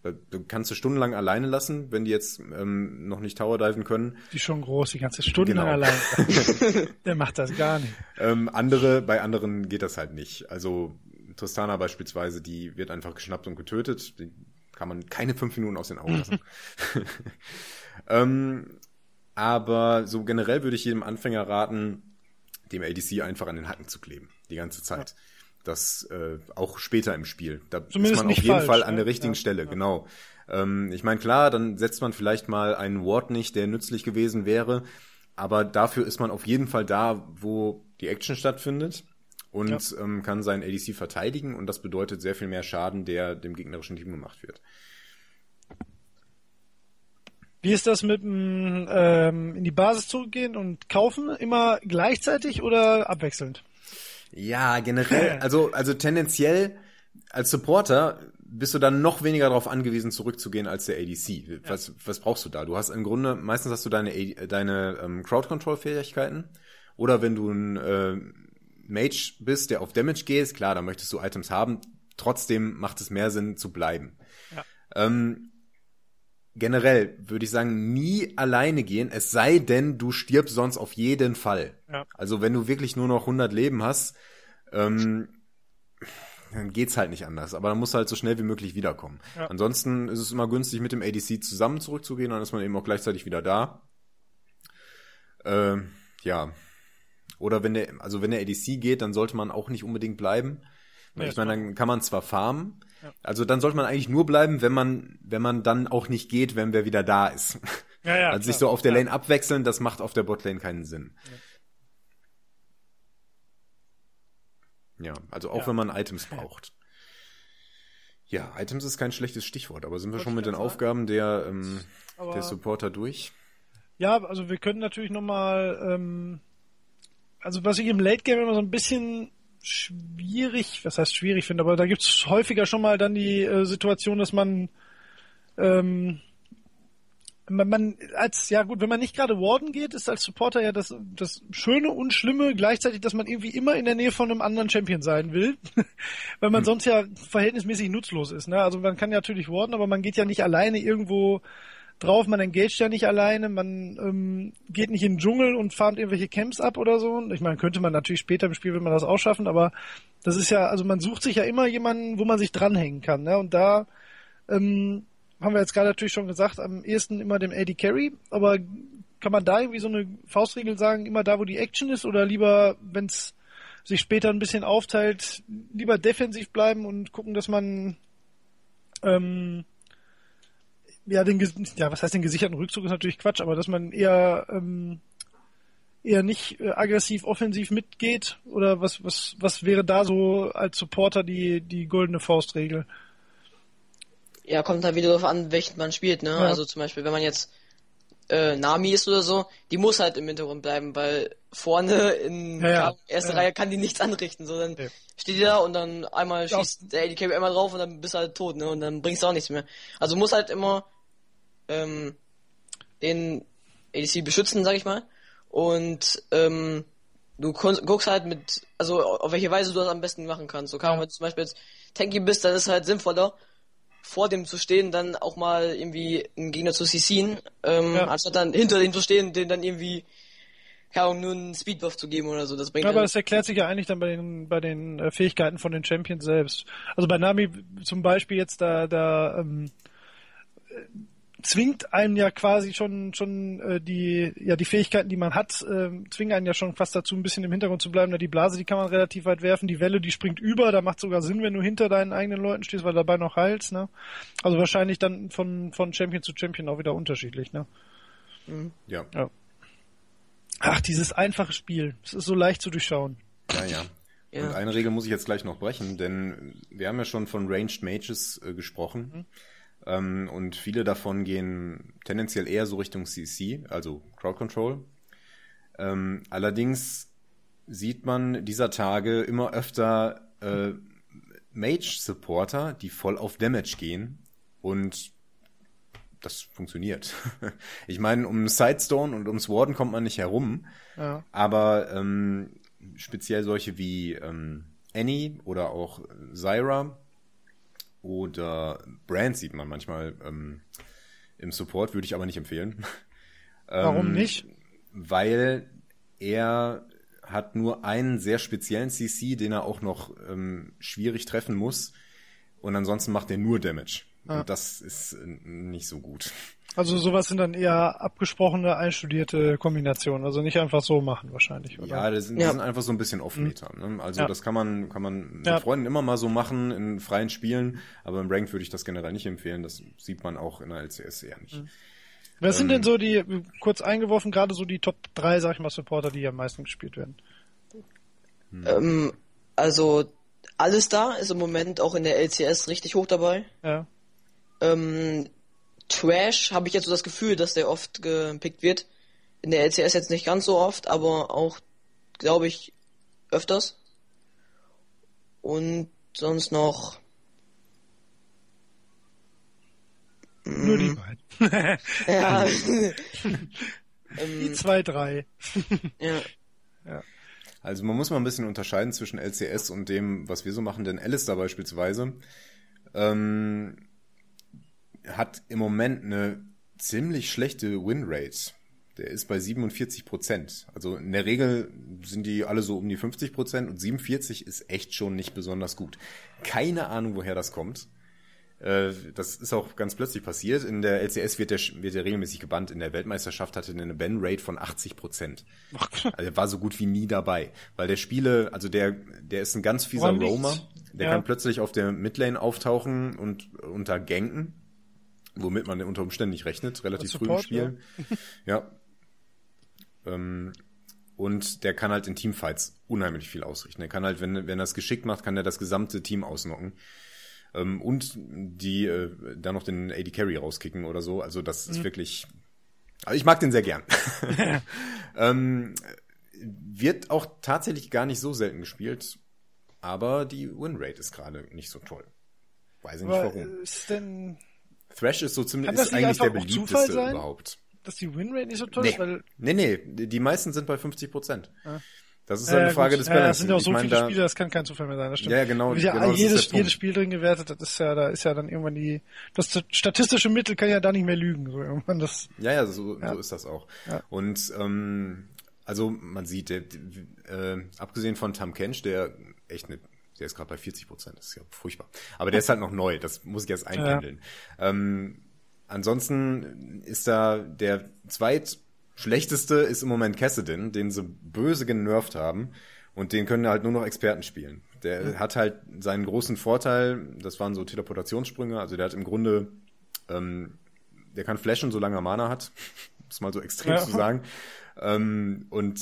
Da kannst du stundenlang alleine lassen, wenn die jetzt ähm, noch nicht Tower diven können. Die ist schon groß, die ganze Stunde Genau. allein. Der macht das gar nicht. Ähm, andere, bei anderen geht das halt nicht. Also Tristana beispielsweise, die wird einfach geschnappt und getötet. Die kann man keine fünf Minuten aus den Augen lassen. ähm, aber so generell würde ich jedem Anfänger raten, dem ADC einfach an den Hacken zu kleben. Die ganze Zeit. Das äh, auch später im Spiel. Da Zumindest ist man auf jeden falsch, Fall an ne? der richtigen Ja, Stelle, ja. genau. Ähm, ich meine, klar, dann setzt man vielleicht mal einen Ward nicht, der nützlich gewesen wäre. aber dafür ist man auf jeden Fall da, wo die Action stattfindet und ja. ähm, kann seinen ADC verteidigen und das bedeutet sehr viel mehr Schaden, der dem gegnerischen Team gemacht wird. Wie ist das mit dem ähm, in die Basis zurückgehen und kaufen? Immer gleichzeitig oder abwechselnd? Ja, generell, also, also tendenziell als Supporter bist du dann noch weniger darauf angewiesen, zurückzugehen als der ADC. Was, ja. was brauchst du da? Du hast im Grunde, meistens hast du deine, deine ähm, Crowd-Control-Fähigkeiten. Oder wenn du ein äh, Mage bist, der auf Damage geht, klar, dann möchtest du Items haben. Trotzdem macht es mehr Sinn zu bleiben. Ja. Ähm, generell würde ich sagen, nie alleine gehen, es sei denn, du stirbst sonst auf jeden Fall. Ja. Also wenn du wirklich nur noch 100 Leben hast, ähm, dann geht's halt nicht anders. Aber dann musst du halt so schnell wie möglich wiederkommen. Ja. Ansonsten ist es immer günstig, mit dem ADC zusammen zurückzugehen, dann ist man eben auch gleichzeitig wieder da. Ähm, ja. Oder wenn der, also wenn der ADC geht, dann sollte man auch nicht unbedingt bleiben. Ja, ich meine, dann kann man zwar farmen, ja. also dann sollte man eigentlich nur bleiben, wenn man, wenn man dann auch nicht geht, wenn wer wieder da ist. Ja, ja, also sich so auf der Lane abwechseln, das macht auf der Botlane keinen Sinn. Ja, also auch wenn man Items braucht. Ja, Items ist kein schlechtes Stichwort, aber sind wir schon mit den Aufgaben der, ähm, der Supporter durch? Ja, also wir können natürlich nochmal, ähm, also was ich im Late Game immer so ein bisschen schwierig, was heißt schwierig finde, aber da gibt es häufiger schon mal dann die äh, Situation, dass man ähm, man, man als ja gut, wenn man nicht gerade Warden geht, ist als Supporter ja das das Schöne und Schlimme gleichzeitig, dass man irgendwie immer in der Nähe von einem anderen Champion sein will, weil man hm. sonst ja verhältnismäßig nutzlos ist. Ne? Also man kann ja natürlich Warden, aber man geht ja nicht alleine irgendwo drauf, man engaged ja nicht alleine, man ähm, geht nicht in den Dschungel und farmt irgendwelche Camps ab oder so. Ich meine, könnte man natürlich später im Spiel, wenn man das auch schaffen, aber das ist ja, also man sucht sich ja immer jemanden, wo man sich dranhängen kann. Ne? Und da ähm, haben wir jetzt gerade natürlich schon gesagt, am ehesten immer dem AD Carry, aber kann man da irgendwie so eine Faustregel sagen, immer da, wo die Action ist oder lieber, wenn es sich später ein bisschen aufteilt, lieber defensiv bleiben und gucken, dass man ähm, ja, den, ja, was heißt den gesicherten Rückzug ist natürlich Quatsch, aber dass man eher, ähm, eher nicht äh, aggressiv offensiv mitgeht oder was, was, was wäre da so als Supporter die, die goldene Faustregel? Ja, kommt halt wieder darauf an, welchen man spielt, ne? Ja. Also zum Beispiel, wenn man jetzt äh, Nami ist oder so, die muss halt im Hintergrund bleiben, weil vorne in ja, ja. erster Reihe kann die nichts anrichten, so dann steht die da und dann einmal schießt der ADK einmal drauf und dann bist du halt tot, ne? Und dann bringst du auch nichts mehr. Also muss halt immer ähm, den ADC beschützen, sag ich mal. Und ähm, du guckst halt mit, also auf welche Weise du das am besten machen kannst. So kann, ja. wenn du zum Beispiel jetzt tanky bist, dann ist es halt sinnvoller, vor dem zu stehen, dann auch mal irgendwie einen Gegner zu CCen, ähm, ja. anstatt dann hinter dem zu stehen, den dann irgendwie ja, um nur einen Speedbuff zu geben oder so. Das bringt ja, aber das erklärt sich ja eigentlich dann bei den bei den äh, Fähigkeiten von den Champions selbst. Also bei Nami zum Beispiel jetzt da da ähm, zwingt einem ja quasi schon schon äh, die ja die Fähigkeiten, die man hat, äh, zwingen einen ja schon fast dazu, ein bisschen im Hintergrund zu bleiben. Da die Blase, die kann man relativ weit werfen, die Welle, die springt über, da macht sogar Sinn, wenn du hinter deinen eigenen Leuten stehst, weil dabei noch heilst. Ne? Also wahrscheinlich dann von von Champion zu Champion auch wieder unterschiedlich. Ne? Mhm. Ja. ja. Ach, dieses einfache Spiel, es ist so leicht zu durchschauen. Ja, ja. Ja. Und eine Regel muss ich jetzt gleich noch brechen, denn wir haben ja schon von Ranged Mages äh, gesprochen. Mhm. Ähm, und viele davon gehen tendenziell eher so Richtung CC, also Crowd Control. Ähm, allerdings sieht man dieser Tage immer öfter äh, Mage-Supporter, die voll auf Damage gehen und das funktioniert. ich meine, um Sidestone und ums Warden kommt man nicht herum, ja. aber ähm, speziell solche wie ähm, Annie oder auch Zyra, oder Brand sieht man manchmal ähm, im Support, würde ich aber nicht empfehlen. Warum ähm, nicht? Weil er hat nur einen sehr speziellen CC, den er auch noch ähm, schwierig treffen muss. Und ansonsten macht er nur Damage. Ah. Und das ist äh, nicht so gut. Also sowas sind dann eher abgesprochene, einstudierte Kombinationen, also nicht einfach so machen wahrscheinlich, oder? Ja, das sind, ja. Das sind einfach so ein bisschen Off-Meter. Mhm. Ne? Also ja. das kann man, kann man mit ja. Freunden immer mal so machen in freien Spielen, aber im Ranked würde ich das generell nicht empfehlen. Das sieht man auch in der LCS eher nicht. Mhm. Wer sind denn so die, kurz eingeworfen, gerade so die Top 3, sag ich mal, Supporter, die am meisten gespielt werden? Ähm, also, alles da ist im Moment auch in der LCS richtig hoch dabei. Ja. Ähm, Trash habe ich jetzt so das Gefühl, dass der oft gepickt wird. In der LCS jetzt nicht ganz so oft, aber auch, glaube ich, öfters. Und sonst noch. Nur die beiden. Ja. die ähm, zwei, drei. ja. Also man muss mal ein bisschen unterscheiden zwischen LCS und dem, was wir so machen, denn Alistair beispielsweise ähm, hat im Moment eine ziemlich schlechte Winrate. Der ist bei 47 Prozent. Also in der Regel sind die alle so um die 50 Prozent und 47 ist echt schon nicht besonders gut. Keine Ahnung, woher das kommt. Äh, Das ist auch ganz plötzlich passiert. In der LCS wird der, wird der regelmäßig gebannt. In der Weltmeisterschaft hatte er eine Ban-Rate von 80 Prozent. Also er war so gut wie nie dabei. Weil der Spiele, also der, der ist ein ganz fieser? Roamer. Der Ja. kann plötzlich auf der Midlane auftauchen und unter Ganken. Womit man unter Umständen nicht rechnet, relativ früh im Spiel. Ja. Ähm, und der kann halt in Teamfights unheimlich viel ausrichten. Er kann halt, wenn, wenn er es geschickt macht, kann er das gesamte Team ausnocken. Ähm, und die äh, dann noch den AD Carry rauskicken oder so. Also das ist wirklich. Also ich mag den sehr gern. ähm, wird auch tatsächlich gar nicht so selten gespielt, aber die Winrate ist gerade nicht so toll. Weiß ich nicht Aber warum. ist denn, Thrash ist so ziemlich Kann das ist eigentlich der beliebteste überhaupt. dass die Winrate nicht so toll Nee. ist? Weil, nee, nee, die meisten sind bei 50 Prozent. Das ist halt eine ja, Frage gut. des Ja, das Balance. sind ja auch ich so meine, viele da, Spiele, das kann kein Zufall mehr sein. Das stimmt. Ja, genau, Ja, genau, ist jedes, jedes. Spiel drin gewertet, das ist ja, da ist ja dann irgendwann die, das statistische Mittel kann ja da nicht mehr lügen, so irgendwann das, Ja, ja, so, Ja. so ist das auch. Ja. Und ähm, also man sieht, äh, abgesehen von Tam Kench, der echt eine, der ist gerade bei 40 Prozent, das ist ja furchtbar. Aber der ist halt noch neu, das muss ich erst einpendeln. Ähm, ansonsten ist da der zweitschlechteste ist im Moment Cassidin, den sie böse genervt haben. Und den können halt nur noch Experten spielen. Der hat halt seinen großen Vorteil, das waren so Teleportationssprünge, also der hat im Grunde ähm, der kann flashen, solange er Mana hat. Um es mal so extrem Ja. zu sagen. Ähm, und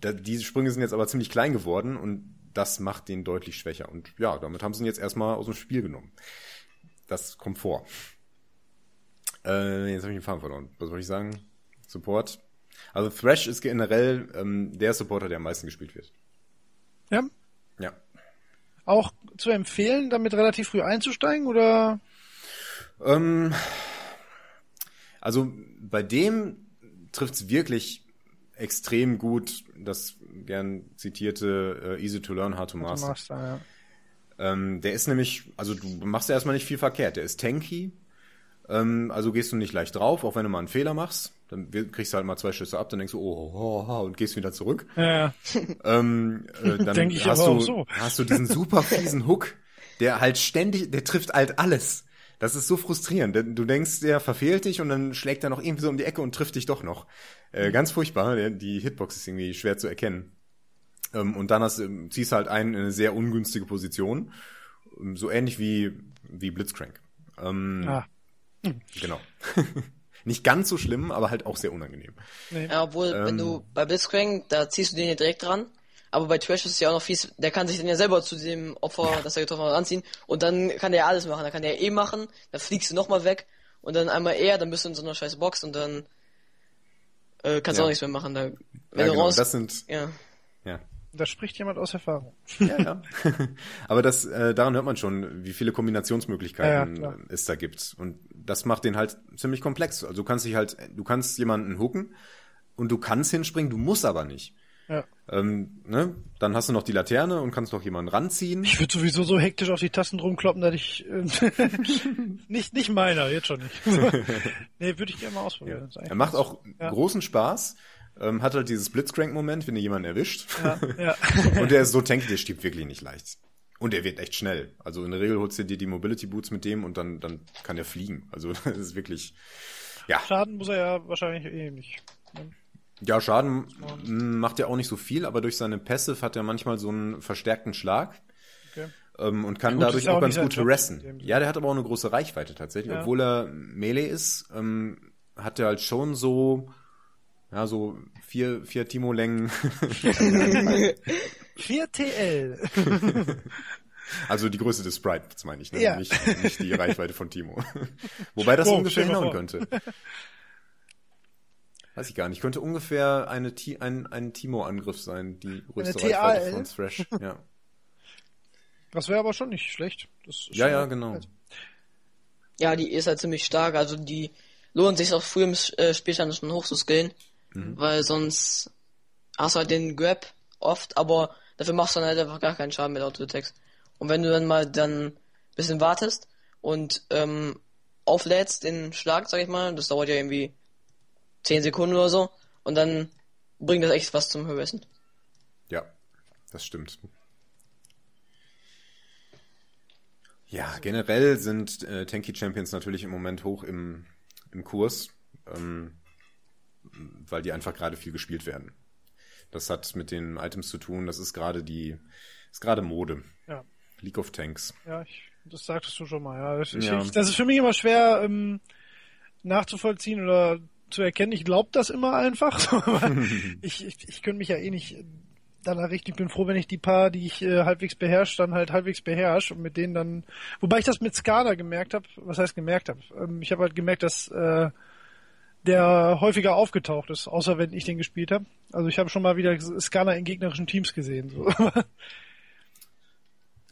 da, diese Sprünge sind jetzt aber ziemlich klein geworden und das macht den deutlich schwächer. Und ja, damit haben sie ihn jetzt erstmal aus dem Spiel genommen. Das kommt vor. Äh, jetzt habe ich den Faden verloren. Was wollte ich sagen? Support. Also Thrash ist generell ähm, der Supporter, der am meisten gespielt wird. ja, Ja. auch zu empfehlen, damit relativ früh einzusteigen oder? Ähm, also bei dem trifft's wirklich extrem gut das gern zitierte äh, Easy to Learn, Hard to Master. Master, ja. Ähm, der ist nämlich, also du machst ja erstmal nicht viel verkehrt. Der ist tanky, ähm, also gehst du nicht leicht drauf, auch wenn du mal einen Fehler machst. Dann kriegst du halt mal zwei Schüsse ab, dann denkst du, oh, oh, oh, und gehst wieder zurück. Ja. Ähm, äh, dann Denk ich hast, aber du, auch so. hast du diesen super fiesen Hook, der halt ständig, der trifft halt alles. Das ist so frustrierend. denn Du denkst, der verfehlt dich und dann schlägt er noch irgendwie so um die Ecke und trifft dich doch noch. Äh, ganz furchtbar. Der, die Hitbox ist irgendwie schwer zu erkennen. Ähm, und dann hast, du- ziehst du halt einen in eine sehr ungünstige Position. Ähm, So ähnlich wie, wie Blitzcrank. Ähm, Ah, Genau. Nicht ganz so schlimm, aber halt auch sehr unangenehm. nee. Ja, obwohl, wenn Ähm. du bei Blitzcrank, da ziehst du den ja direkt dran. Aber bei Trash ist es ja auch noch fies, der kann sich dann ja selber zu dem Opfer, das er getroffen hat, ranziehen. Und dann kann der ja alles machen. Dann kann der eh machen, dann fliegst du nochmal weg und dann einmal eher, dann bist du in so einer scheiß Box und dann äh, kannst du Ja. auch nichts mehr machen. Da, wenn Ja, du genau, raus. das sind, ja. ja. Da spricht jemand aus Erfahrung. Ja, ja. Aber das, äh, daran hört man schon, wie viele Kombinationsmöglichkeiten Ja, ja, es da gibt. Und das macht den halt ziemlich komplex. Also du kannst dich halt, du kannst jemanden hooken und du kannst hinspringen, du musst aber nicht. Ja. Ähm, ne? Dann hast du noch die Laterne und kannst noch jemanden ranziehen. Ich würde sowieso so hektisch auf die Tasten rumkloppen, dass ich äh, nicht nicht meiner, jetzt schon nicht. nee, würde ich gerne mal ausprobieren. Eigentlich- Er macht auch Ja. großen Spaß. Ähm, hat halt dieses Blitzcrank-Moment, wenn ihr jemanden erwischt. Ja, ja. Und der ist so tanky, der stirbt wirklich nicht leicht. Und er wird echt schnell. Also in der Regel holst du dir die Mobility Boots mit dem und dann, dann kann er fliegen. Also das ist wirklich, ja. Schaden muss er ja wahrscheinlich eh nicht. Ja, Schaden macht er auch nicht so viel, aber durch seine Passive hat er manchmal so einen verstärkten Schlag. Okay. Ähm, und kann Ja, gut, dadurch ja auch auch ganz gut harassen. Ja, der hat aber auch eine große Reichweite tatsächlich. Ja. Obwohl er Melee ist, ähm, hat er halt schon so, ja, so vier, vier Timo-Längen. 4 TL. Also die Größe des Sprites meine ich, ne? Ja. nicht, nicht die Reichweite von Timo. Wobei das Oh, ungefähr hinhauen könnte. Weiß ich gar nicht. Könnte ungefähr eine Ti- ein, ein Timo-Angriff sein, die größte Eine Reichweite von Thrash. Ja. Das wäre aber schon nicht schlecht. Das ist ja, schon- ja, genau. Ja, die ist halt ziemlich stark, also die lohnt sich auch früh im äh, Spielstand schon hochzuskillen, weil sonst hast du halt den Grab oft, aber dafür machst du dann halt einfach gar keinen Schaden mit Auto-Attacks. Und wenn du dann mal dann ein bisschen wartest und ähm, auflädst den Schlag, sag ich mal, das dauert ja irgendwie 10 Sekunden oder so, und dann bringt das echt was zum Höhessen. Ja, das stimmt. Ja, generell sind äh, Tanky Champions natürlich im Moment hoch im, im Kurs, ähm, weil die einfach gerade viel gespielt werden. Das hat mit den Items zu tun, das ist gerade die, ist gerade Mode. Ja. League of Tanks. Ja, ich, das sagtest du schon mal. Ja. Das, ich, Ja. Ich, das ist für mich immer schwer ähm, nachzuvollziehen oder zu erkennen. Ich glaube das immer einfach. ich, ich, ich könnte mich ja eh nicht danach richten. Ich bin froh, wenn ich die paar, die ich äh, halbwegs beherrsche, dann halt halbwegs beherrsche und mit denen dann. Wobei ich das mit Skala gemerkt habe. Was heißt gemerkt habe? Ähm, ich habe halt gemerkt, dass äh, der häufiger aufgetaucht ist, außer wenn ich den gespielt habe. Also ich habe schon mal wieder Skala in gegnerischen Teams gesehen. So.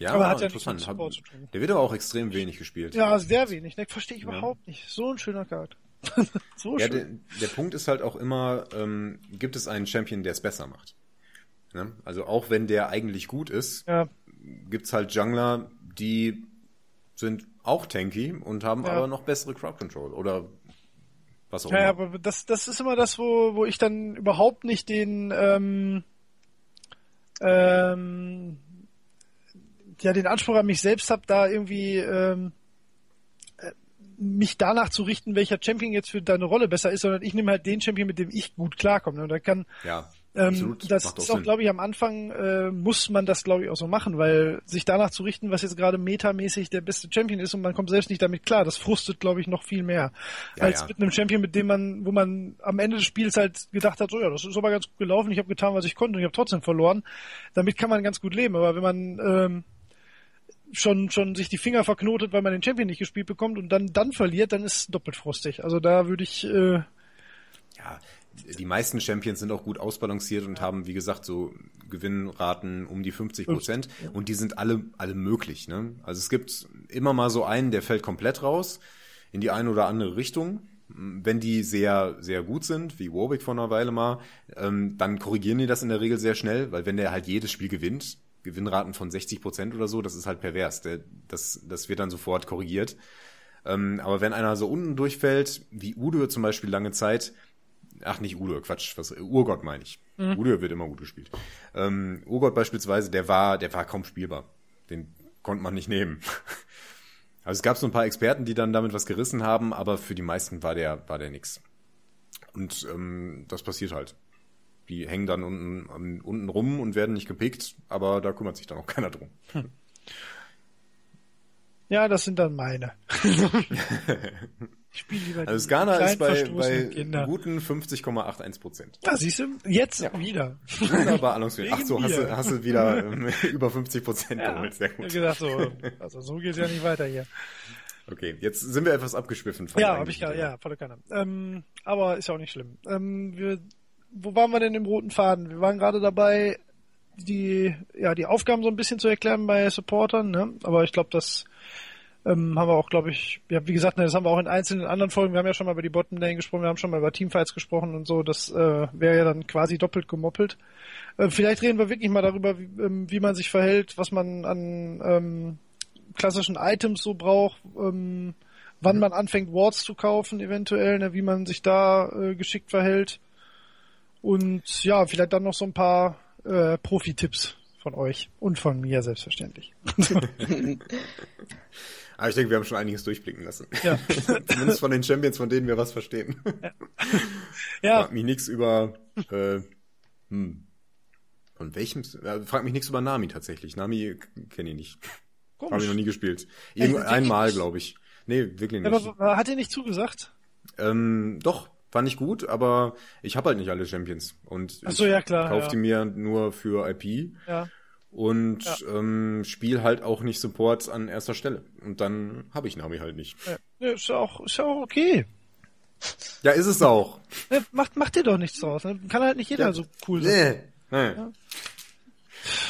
Ja, Aber hat ja interessant. tun. Der wird aber auch extrem wenig gespielt. Ja, sehr wenig. Ne? Verstehe ich überhaupt nicht. So ein schöner Charakter. so Ja, der, der Punkt ist halt auch immer, ähm, gibt es einen Champion, der es besser macht? Ne? Also auch wenn der eigentlich gut ist, Ja, gibt's halt Jungler, die sind auch tanky und haben Ja. aber noch bessere Crowd Control oder was auch ja, ja, immer. aber das, das ist immer das, wo, wo ich dann überhaupt nicht den, ähm, ähm, ja, den Anspruch an mich selbst habe, da irgendwie ähm, äh, mich danach zu richten, welcher Champion jetzt für deine Rolle besser ist, sondern ich nehme halt den Champion, mit dem ich gut klarkomme. Und da kann ja, Ähm, das macht ist auch, glaube ich, am Anfang äh, muss man das, glaube ich, auch so machen, weil sich danach zu richten, was jetzt gerade metamäßig der beste Champion ist und man kommt selbst nicht damit klar, das frustet, glaube ich, noch viel mehr. Ja, als ja. mit einem Champion, mit dem man, wo man am Ende des Spiels halt gedacht hat, so ja, das ist aber ganz gut gelaufen, ich habe getan, was ich konnte und ich habe trotzdem verloren. Damit kann man ganz gut leben, aber wenn man ähm, schon schon sich die Finger verknotet, weil man den Champion nicht gespielt bekommt und dann dann verliert, dann ist es doppelt frustig. Also da würde ich äh, Ja, die meisten Champions sind auch gut ausbalanciert und haben, wie gesagt, so Gewinnraten um die 50 Prozent und die sind alle, alle möglich. Ne? Also es gibt immer mal so einen, der fällt komplett raus in die eine oder andere Richtung. Wenn die sehr, sehr gut sind, wie Warwick vor einer Weile mal, ähm, dann korrigieren die das in der Regel sehr schnell, weil wenn der halt jedes Spiel gewinnt, Gewinnraten von 60 Prozent oder so, das ist halt pervers. Der, das, das wird dann sofort korrigiert. Ähm, aber wenn einer so unten durchfällt, wie Udo zum Beispiel lange Zeit, ach nicht Udo, Quatsch, was, Urgott meine ich. Udo wird immer gut gespielt. Ähm, Urgott beispielsweise, der war, der war kaum spielbar. Den konnte man nicht nehmen. Also es gab so ein paar Experten, die dann damit was gerissen haben, aber für die meisten war der, war der nix. Und ähm, das passiert halt. Die hängen dann unten, am- unten rum und werden nicht gepickt, aber da kümmert sich dann auch keiner drum. ja, das sind dann meine. ich spiele lieber Also Skana ist bei, bei guten 50,81 Prozent. Da siehst du, jetzt wieder. Wunderbar annonciert. Ach so, hast du, hast du wieder ähm, über 50 Prozent Ja, geholt. Sehr ich gut. gedacht so, also so geht's ja nicht weiter hier. Okay, jetzt sind wir etwas abgeschwiffen von Ja, habe ich gerade, ja, volle Kanne. Ähm, aber ist ja auch nicht schlimm. Ähm, wir, wo waren wir denn im roten Faden? Wir waren gerade dabei, die, ja, die Aufgaben so ein bisschen zu erklären bei Supportern, ne? Aber ich glaube, das ähm, haben wir auch, glaube ich, ja, wie gesagt, ne, das haben wir auch in einzelnen anderen Folgen. Wir haben ja schon mal über die Bottom Lane gesprochen, wir haben schon mal über Teamfights gesprochen und so. Das äh, wäre ja dann quasi doppelt gemoppelt. Äh, vielleicht reden wir wirklich mal darüber, wie, ähm, wie man sich verhält, was man an ähm, klassischen Items so braucht, ähm, wann man anfängt Wards zu kaufen, eventuell, ne, wie man sich da äh, geschickt verhält. Und ja, vielleicht dann noch so ein paar äh, Profi-Tipps von euch und von mir selbstverständlich. Aber ich denke, wir haben schon einiges durchblicken lassen. Ja. Zumindest von den Champions, von denen wir was verstehen. Ja, Frag mich nichts über, äh, hm. Von welchem, äh, frag mich nichts über Nami tatsächlich. Nami kenne ich nicht. Habe ich noch nie gespielt. Irgend einmal, glaube ich. Nee, wirklich nicht. Aber hat er nicht zugesagt? Ähm, doch, fand ich gut, aber ich habe halt nicht alle Champions. Und Ach so, ja klar. kauf ja. die mir nur für IP ja. und Ja. ähm, spiel halt auch nicht Support an erster Stelle. Und dann habe ich Nami halt nicht. Ja. Ja, ist ja auch, ist ja auch okay. Ja, ist es auch. Ne, macht, macht dir doch nichts draus. Ne? Kann halt nicht jeder Ja. so cool sein. Nee. Nee.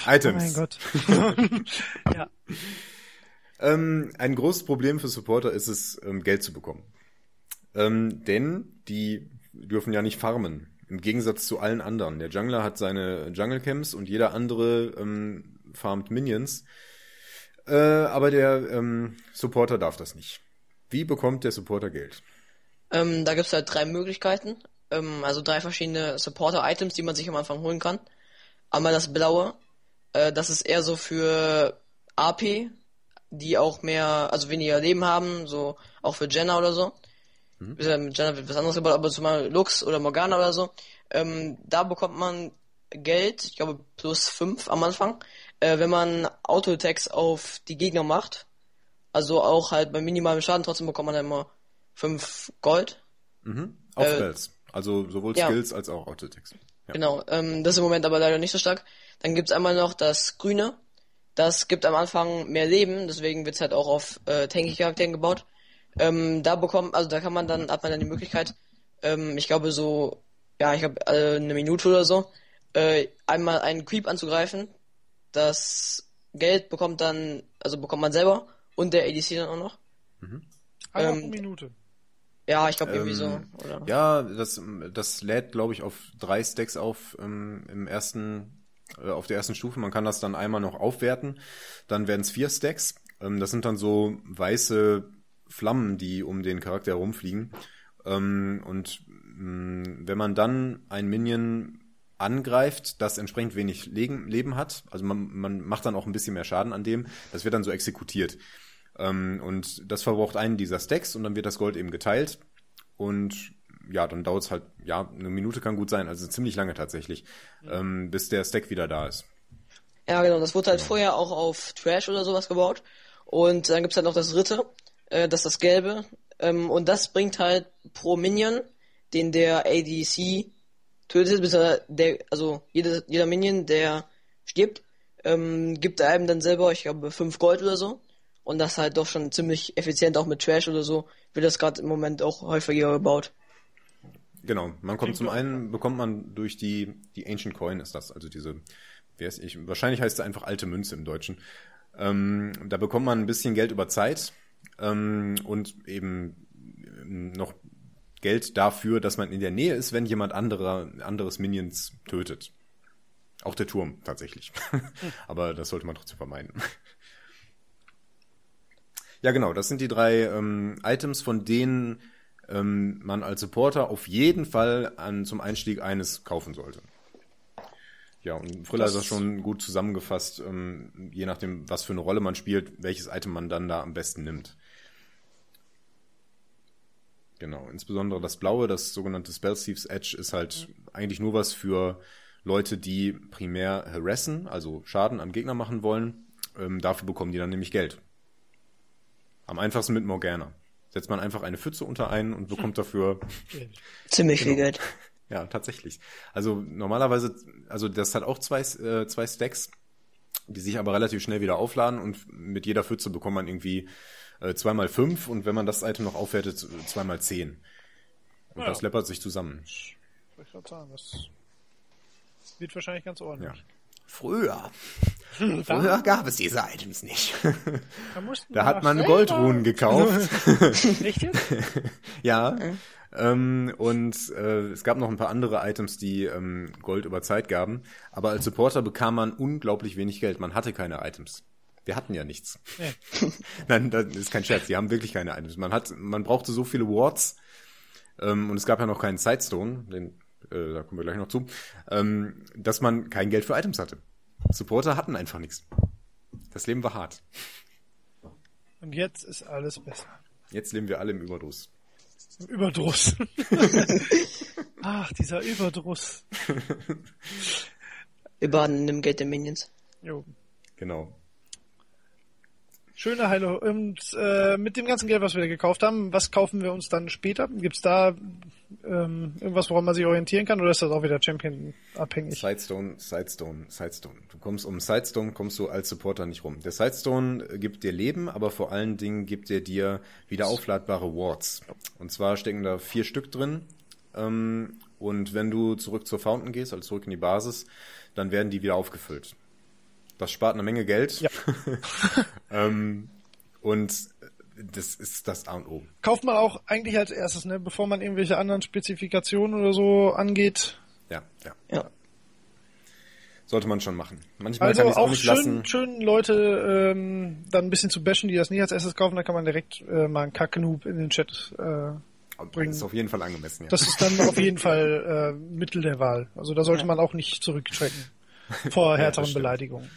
Oh Items. mein Gott. ja. Ähm, ein großes Problem für Supporter ist es, ähm, Geld zu bekommen. Ähm, denn die dürfen ja nicht farmen. Im Gegensatz zu allen anderen. Der Jungler hat seine Jungle Camps und jeder andere ähm, farmt Minions. Äh, aber der ähm, Supporter darf das nicht. Wie bekommt der Supporter Geld? Ähm, da gibt's halt drei Möglichkeiten. Ähm, also drei verschiedene Supporter-Items, die man sich am Anfang holen kann. Einmal das blaue. Äh, das ist eher so für AP, die auch mehr, also weniger Leben haben, so auch für Jenna oder so. Mit Jenna wird was anderes gebaut, aber zum Beispiel Lux oder Morgana oder so. Ähm, da bekommt man Geld, ich glaube plus fünf am Anfang, äh, wenn man Auto-Attacks auf die Gegner macht. Also auch halt bei minimalem Schaden, trotzdem bekommt man dann immer fünf Gold. Mhm. Auf Äh, Spells. Also sowohl ja. Skills als auch Autotext. Ja. Genau, ähm, das ist im Moment aber leider nicht so stark. Dann gibt's einmal noch das Grüne. Das gibt am Anfang mehr Leben, deswegen wird's halt auch auf äh, Tanky-Charakteren gebaut. Ähm, da bekommt, also da kann man dann, hat man dann die Möglichkeit, ähm, ich glaube so, ja, ich glaube äh, eine Minute oder so, äh, einmal einen Creep anzugreifen. Das Geld bekommt dann, also bekommt man selber und der ADC dann auch noch. Einmal Ähm, pro Minute. Ja, ich glaube irgendwie Ähm, so. Oder? Ja, das, das lädt, glaube ich, auf drei Stacks auf ähm, im ersten, äh, auf der ersten Stufe. Man kann das dann einmal noch aufwerten. Dann werden es vier Stacks. Ähm, das sind dann so weiße Flammen, die um den Charakter herumfliegen. Ähm, und mh, wenn man dann ein Minion angreift, das entsprechend wenig Leben hat, also man, man macht dann auch ein bisschen mehr Schaden an dem, das wird dann so exekutiert. Ähm, und das verbraucht einen dieser Stacks und dann wird das Gold eben geteilt. Und ja, dann dauert es halt, ja, eine Minute kann gut sein, also ziemlich lange tatsächlich, ähm, bis der Stack wieder da ist. Ja, genau, das wurde halt vorher auch auf Trash oder sowas gebaut. Und dann gibt's halt noch das dritte, äh, das ist das gelbe. Ähm, und das bringt halt pro Minion, den der ADC tötet, bis er der, also jeder, jeder Minion, der stirbt, ähm, gibt einem dann selber, ich glaube, 5 Gold oder so. Und das halt doch schon ziemlich effizient, auch mit Trash oder so, wird das gerade im Moment auch häufiger gebaut. Genau, man kommt zum einen, bekommt man durch die, die Ancient Coin ist das, also diese, wer ist ich, wahrscheinlich heißt sie einfach alte Münze im Deutschen. Ähm, da bekommt man ein bisschen Geld über Zeit ähm, und eben ähm, noch Geld dafür, dass man in der Nähe ist, wenn jemand anderer, anderes Minions tötet. Auch der Turm tatsächlich. Aber das sollte man trotzdem vermeiden. Ja, genau, das sind die drei ähm, Items, von denen ähm, man als Supporter auf jeden Fall an, zum Einstieg eines kaufen sollte. Ja, und Friller Das- hat das schon gut zusammengefasst, ähm, je nachdem, was für eine Rolle man spielt, welches Item man dann da am besten nimmt. Genau, insbesondere das blaue, das sogenannte Spell Thieves Edge, ist halt eigentlich nur was für Leute, die primär harassen, also Schaden am Gegner machen wollen. Ähm, dafür bekommen die dann nämlich Geld. Am einfachsten mit Morgana. Setzt man einfach eine Pfütze unter einen und bekommt dafür, Ziemlich Genau. viel Geld. ja, tatsächlich. Also normalerweise, also das hat auch zwei, äh, zwei Stacks, die sich aber relativ schnell wieder aufladen und mit jeder Pfütze bekommt man irgendwie äh, zweimal fünf und wenn man das Item noch aufwertet, zweimal zehn. Und Ja. das läppert sich zusammen. Wollte ich grad sagen, das wird wahrscheinlich ganz Ja. ordentlich. Früher. Da, Früher gab es diese Items nicht. da, Da hat man Goldrunen gekauft. Jetzt? Ja. Ähm, und äh, es gab noch ein paar andere Items, die ähm, Gold über Zeit gaben. Aber als Supporter bekam man unglaublich wenig Geld. Man hatte keine Items. Wir hatten ja nichts. Nee. Nein, das ist kein Scherz. Die haben wirklich keine Items. Man hat, man brauchte so viele Wards. Ähm, und es gab ja noch keinen Sidestone, den, äh, da kommen wir gleich noch zu, ähm, dass man kein Geld für Items hatte. Supporter hatten einfach nichts. Das Leben war hart. Und jetzt ist alles besser. Jetzt leben wir alle im Überdruss. Im Überdruss. Ach, dieser Überdruss. Dem Geld der Minions. Jo. Genau. Schöne Heile. Und äh, mit dem ganzen Geld, was wir gekauft haben, was kaufen wir uns dann später? Gibt's da ähm, irgendwas, woran man sich orientieren kann, oder ist das auch wieder Champion-abhängig? Sidestone, Sidestone, Sidestone. Du kommst um Sidestone, kommst du als Supporter nicht rum. Der Sidestone gibt dir Leben, aber vor allen Dingen gibt er dir wieder aufladbare Wards. Und zwar stecken da vier Stück drin. Ähm, und wenn du zurück zur Fountain gehst, also zurück in die Basis, dann werden die wieder aufgefüllt. Das spart eine Menge Geld. Ja. ähm, und das ist das A und O. Kauft man auch eigentlich als erstes, ne, bevor man irgendwelche anderen Spezifikationen oder so angeht. Ja, ja. Ja. Sollte man schon machen. Manchmal Also kann ich auch auch nicht schön, lassen. schön Leute ähm, dann ein bisschen zu bashen, die das nicht als erstes kaufen, dann kann man direkt äh, mal einen Kacknoob in den Chat. Äh, bringen. Das ist auf jeden Fall angemessen, ja. das ist dann auf jeden Fall äh, Mittel der Wahl. Also da sollte man auch nicht zurückschrecken vor härteren stimmt. Beleidigungen.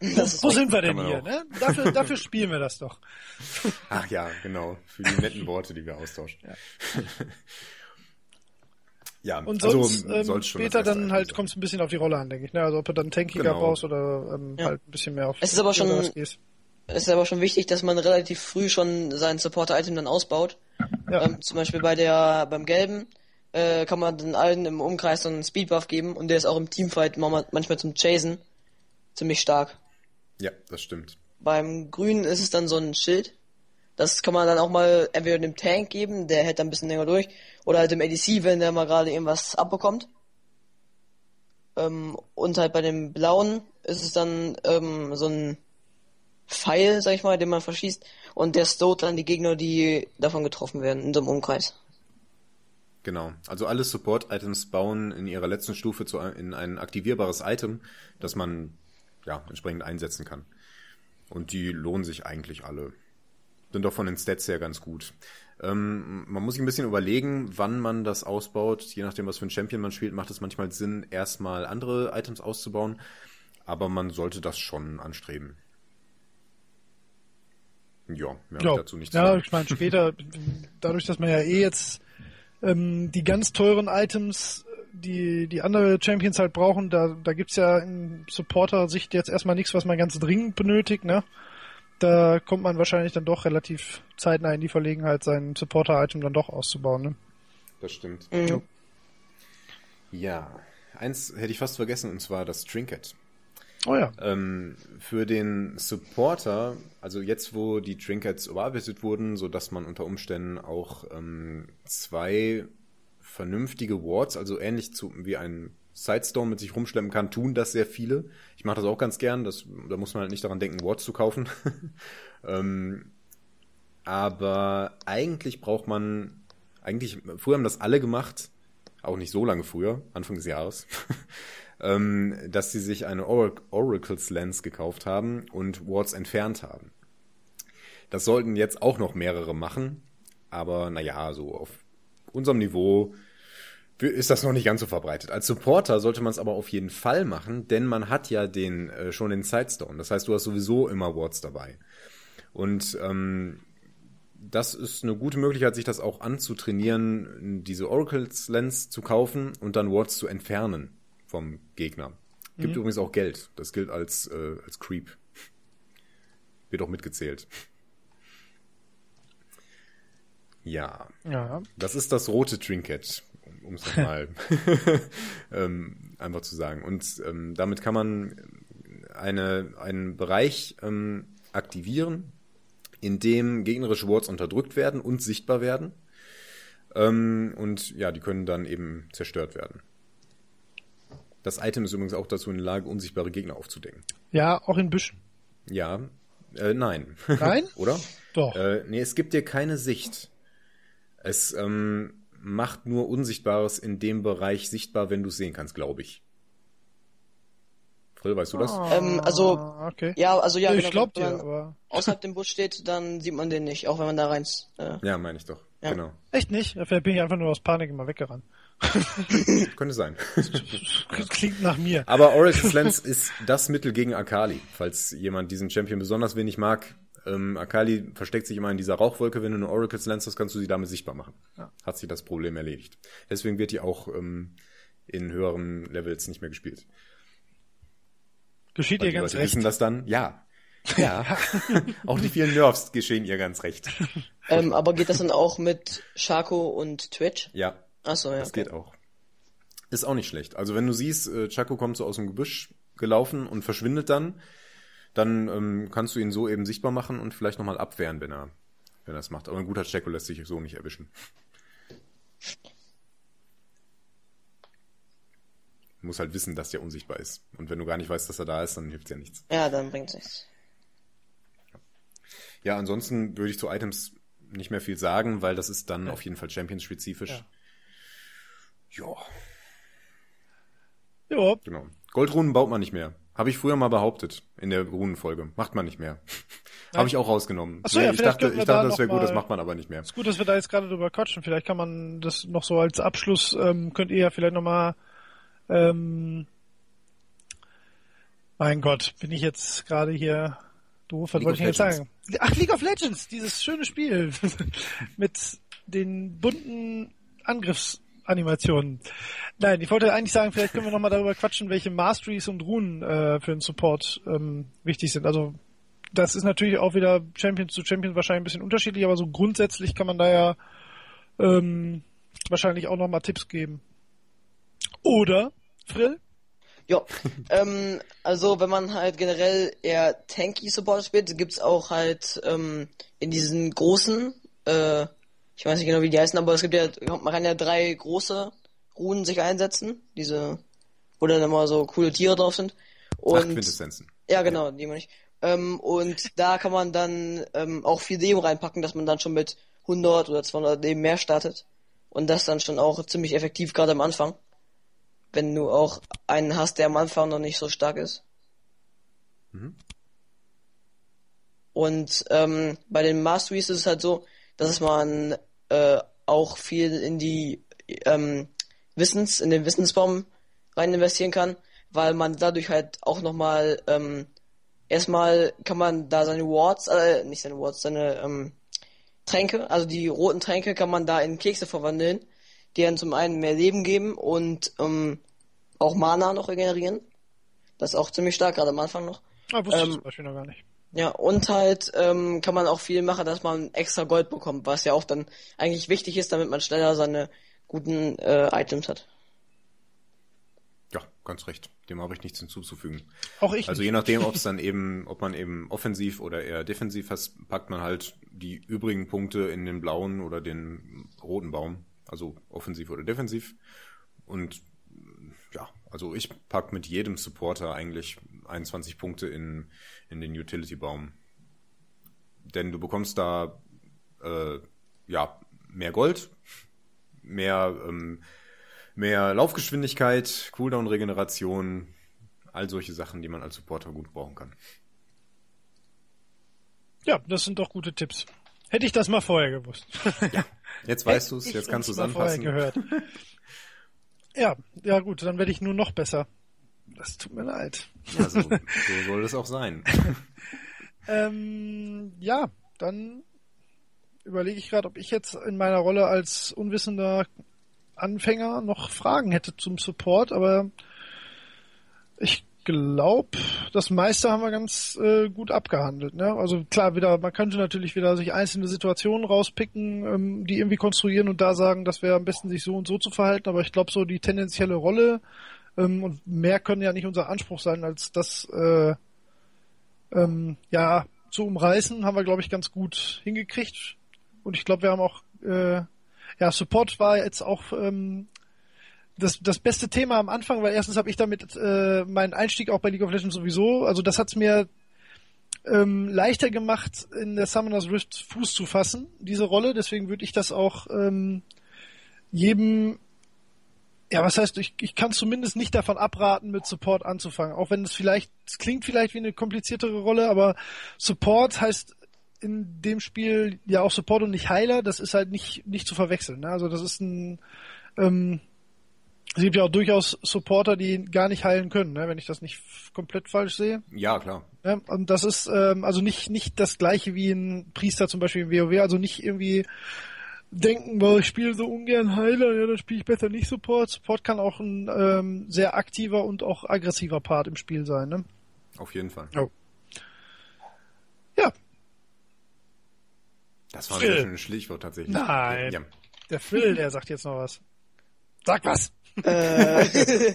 Das Wo sind wir denn hier? Ne? Dafür, dafür spielen wir das doch. Ach ja, genau. Für die netten Worte, die wir austauschen. Ja, Und also sonst ähm, soll's schon später das erste dann Item halt kommt es ein bisschen auf die Rolle an, denke ich. Ne? Also ob du dann tankiger Genau. brauchst oder ähm, Ja. halt ein bisschen mehr auf Es ist aber schon-. Es ist aber schon wichtig, dass man relativ früh schon sein Supporter-Item dann ausbaut. Ja. Ähm, zum Beispiel bei der, beim Gelben, äh, kann man den allen im Umkreis so einen Speedbuff geben und der ist auch im Teamfight manchmal zum Chasen ziemlich stark. Ja, das stimmt. Beim Grünen ist es dann so ein Schild. Das kann man dann auch mal entweder dem Tank geben, der hält dann ein bisschen länger durch, oder halt dem ADC, wenn der mal gerade irgendwas abbekommt. Ähm, und halt bei dem Blauen ist es dann ähm, so ein Pfeil, sag ich mal, den man verschießt, und der stowt dann die Gegner, die davon getroffen werden, in so einem Umkreis. Genau. Also alle Support-Items bauen in ihrer letzten Stufe zu, in ein aktivierbares Item, das man ja entsprechend einsetzen kann. Und die lohnen sich eigentlich alle. Sind doch von den Stats her ganz gut. Ähm, man muss sich ein bisschen überlegen, wann man das ausbaut. Je nachdem, was für ein Champion man spielt, macht es manchmal Sinn, erstmal andere Items auszubauen. Aber man sollte das schon anstreben. Ja, mehr ich dazu nichts ja sagen. ich meine später, dadurch, dass man ja eh jetzt ähm, die ganz teuren Items, die die andere Champions halt brauchen, da, da gibt's ja in Supporter-Sicht jetzt erstmal nichts, was man ganz dringend benötigt, ne? Da kommt man wahrscheinlich dann doch relativ zeitnah in die Verlegenheit, sein Supporter-Item dann doch auszubauen, ne? Das stimmt. Mhm. Ja, eins hätte ich fast vergessen, und zwar das Trinket. Oh ja. Ähm, für den Supporter, also jetzt, wo die Trinkets überarbeitet wurden, so dass man unter Umständen auch ähm, zwei vernünftige Wards, also ähnlich zu, wie ein Sidestone mit sich rumschleppen kann, tun das sehr viele. Ich mache das auch ganz gern, das, da muss man halt nicht daran denken, Wards zu kaufen. ähm, aber eigentlich braucht man, eigentlich, früher haben das alle gemacht, auch nicht so lange früher, Anfang des Jahres, ähm, dass sie sich eine Orac Oracle's Lens gekauft haben und Wards entfernt haben. Das sollten jetzt auch noch mehrere machen, aber naja, so auf unserem Niveau ist das noch nicht ganz so verbreitet. Als Supporter sollte man es aber auf jeden Fall machen, denn man hat ja den äh, schon den Sidestone. Das heißt, du hast sowieso immer Wards dabei. Und ähm, das ist eine gute Möglichkeit, sich das auch anzutrainieren, diese Oracle's Lens zu kaufen und dann Wards zu entfernen vom Gegner. Gibt übrigens auch Geld. Das gilt als, äh, als Creep. Wird auch mitgezählt. Ja, Ja. das ist das rote Trinket, um es nochmal ähm, einfach zu sagen. Und ähm, damit kann man eine, einen Bereich ähm, aktivieren, in dem gegnerische Wards unterdrückt werden und sichtbar werden. Ähm, und ja, die können dann eben zerstört werden. Das Item ist übrigens auch dazu in der Lage, unsichtbare Gegner aufzudecken. Ja, auch in Büschen. Ja, äh, nein. Nein? Oder? Doch. Äh, nee, es gibt dir keine Sicht. Es ähm, macht nur Unsichtbares in dem Bereich sichtbar, wenn du es sehen kannst, glaube ich. Frill, weißt du das? Ähm, also- Ah, okay. Ja, also ja, ich genau, glaub wenn dir, man aber außerhalb dem Bus steht, dann sieht man den nicht, auch wenn man da rein. Äh, Ja, meine ich doch. Ja. Genau. echt nicht. Vielleicht bin ich einfach nur aus Panik immer weggerannt. Könnte sein. Klingt nach mir. Aber Oracle's Lens ist das Mittel gegen Akali. Falls jemand diesen Champion besonders wenig mag, ähm, Akali versteckt sich immer in dieser Rauchwolke. Wenn du eine Oracle's Lens hast, kannst du sie damit sichtbar machen. Hat sich das Problem erledigt. Deswegen wird die auch ähm, in höheren Levels nicht mehr gespielt. Geschieht Weil die ganz Leute recht. wissen das dann, ja. Ja. auch die vielen Nerfs geschehen ihr ganz recht. Ähm, aber geht das dann auch mit Shaco und Twitch? Ja, Achso, ja. das okay. geht auch. Ist auch nicht schlecht. Also wenn du siehst, äh, Chaco kommt so aus dem Gebüsch gelaufen und verschwindet dann, dann ähm, kannst du ihn so eben sichtbar machen und vielleicht nochmal abwehren, wenn er, wenn er das macht. Aber ein guter Chaco lässt sich so nicht erwischen. Du musst halt wissen, dass der unsichtbar ist. Und wenn du gar nicht weißt, dass er da ist, dann hilft ja nichts. Ja, dann bringt's nichts. Ja, ansonsten würde ich zu Items nicht mehr viel sagen, weil das ist dann auf jeden Fall Champions-spezifisch. Ja. Ja, Genau. Goldrunen baut man nicht mehr. Habe ich früher mal behauptet in der Runenfolge. Macht man nicht mehr. Habe ich auch rausgenommen. Ach so, ja, ich dachte, ich dachte, da das wäre gut, das macht man aber nicht mehr. ist gut, dass wir da jetzt gerade drüber quatschen. Vielleicht kann man das noch so als Abschluss, ähm, könnt ihr ja vielleicht nochmal, ähm, mein Gott, bin ich jetzt gerade hier doof, was League wollte ich jetzt sagen? Ach, League of Legends, dieses schöne Spiel mit den bunten Angriffsanimationen. Nein, ich wollte eigentlich sagen, vielleicht können wir nochmal darüber quatschen, welche Masteries und Runen äh, für den Support ähm, wichtig sind. Also das ist natürlich auch wieder Champion zu Champion wahrscheinlich ein bisschen unterschiedlich, aber so grundsätzlich kann man da ja ähm, wahrscheinlich auch nochmal Tipps geben. Oder, Frill? Ja, ähm, also wenn man halt generell eher tanky Support spielt, gibt's auch halt ähm, in diesen großen, äh, ich weiß nicht genau wie die heißen, aber es gibt ja, man kann ja drei große Runen sich einsetzen, diese, wo dann immer so coole Tiere drauf sind. Und Quintessenzen. ja, genau, die meine ich. Ähm, und da kann man dann ähm, auch viel Leben reinpacken, dass man dann schon mit 100 oder 200 Leben mehr startet. Und das dann schon auch ziemlich effektiv, gerade am Anfang. Wenn du auch einen hast, der am Anfang noch nicht so stark ist. Und ähm, bei den Masteries ist es halt so, dass man äh, auch viel in die ähm, Wissens, in den Wissensbaum rein investieren kann, weil man dadurch halt auch nochmal ähm, erstmal kann man da seine Wards, äh, nicht seine Wards, seine ähm, Tränke, also die roten Tränke kann man da in Kekse verwandeln, die dann zum einen mehr Leben geben und ähm, auch Mana noch regenerieren. Das ist auch ziemlich stark, gerade am Anfang noch. Ah, wusste ich Ähm, zum Beispiel noch gar nicht. Ja, und halt ähm, kann man auch viel machen, dass man extra Gold bekommt, was ja auch dann eigentlich wichtig ist, damit man schneller seine guten äh, Items hat. Ja, ganz recht. Dem habe ich nichts hinzuzufügen. Auch ich Also nicht. je nachdem, ob es dann eben, ob man eben offensiv oder eher defensiv hat, packt man halt die übrigen Punkte in den blauen oder den roten Baum. Also offensiv oder defensiv. Und ja, also ich pack mit jedem Supporter eigentlich 21 Punkte in, in den Utility-Baum. Denn du bekommst da äh, ja mehr Gold, mehr, ähm, mehr Laufgeschwindigkeit, Cooldown-Regeneration, all solche Sachen, die man als Supporter gut brauchen kann. Ja, das sind doch gute Tipps. Hätte ich das mal vorher gewusst. Jetzt weißt du es, jetzt kannst du es mal vorher anpassen. Gehört. Ja, ja gut, dann werde ich nur noch besser. Das tut mir leid. Ja, so, so soll das auch sein. Ähm, ja, dann überlege ich gerade, ob ich jetzt in meiner Rolle als unwissender Anfänger noch Fragen hätte zum Support, aber ich glaube, das meiste haben wir ganz äh, gut abgehandelt. Ne? Also klar, wieder, man könnte natürlich wieder sich einzelne Situationen rauspicken, ähm, die irgendwie konstruieren und da sagen, das wäre am besten sich so und so zu verhalten, aber ich glaube so die tendenzielle Rolle ähm, und mehr können ja nicht unser Anspruch sein, als das äh, ähm, ja zu umreißen, haben wir glaube ich ganz gut hingekriegt und ich glaube, wir haben auch äh, ja Support war jetzt auch ähm, das, das beste Thema am Anfang, weil erstens habe ich damit äh, meinen Einstieg auch bei League of Legends sowieso, also das hat's mir ähm, leichter gemacht, in der Summoner's Rift Fuß zu fassen, diese Rolle. Deswegen würde ich das auch ähm, jedem, ja, was heißt, ich, ich kann zumindest nicht davon abraten, mit Support anzufangen. Auch wenn es vielleicht, es klingt vielleicht wie eine kompliziertere Rolle, aber Support heißt in dem Spiel ja auch Support und nicht Heiler. Das ist halt nicht, nicht zu verwechseln. Ne? Also das ist ein, ähm, es gibt ja auch durchaus Supporter, die gar nicht heilen können, ne? wenn ich das nicht komplett falsch sehe. Ja, klar. Ne? Und das ist ähm, also nicht nicht das gleiche wie ein Priester zum Beispiel im WoW, also nicht irgendwie denken, boah, ich spiele so ungern Heiler, ja, dann spiele ich besser nicht Support. Support kann auch ein ähm, sehr aktiver und auch aggressiver Part im Spiel sein, ne? Auf jeden Fall. Oh. Ja. Das war Frill. ein schönes Schlichtwort tatsächlich. Nein. Ja. Der Frill, der sagt jetzt noch was. Sag was! Äh.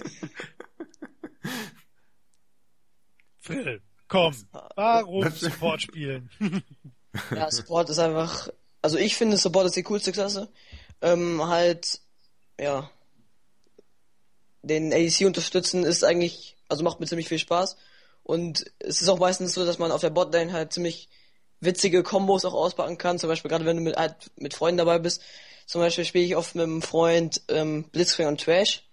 Frill, komm. Warum Support spielen? ja, Support ist einfach also ich finde Support ist die coolste Klasse. Ähm, halt, ja, den ADC unterstützen ist eigentlich, also macht mir ziemlich viel Spaß. Und es ist auch meistens so, dass man auf der Botlane halt ziemlich witzige Kombos auch auspacken kann. Zum Beispiel gerade wenn du mit, halt mit Freunden dabei bist. Zum Beispiel spiele ich oft mit einem Freund ähm, Blitzcrank und Trash.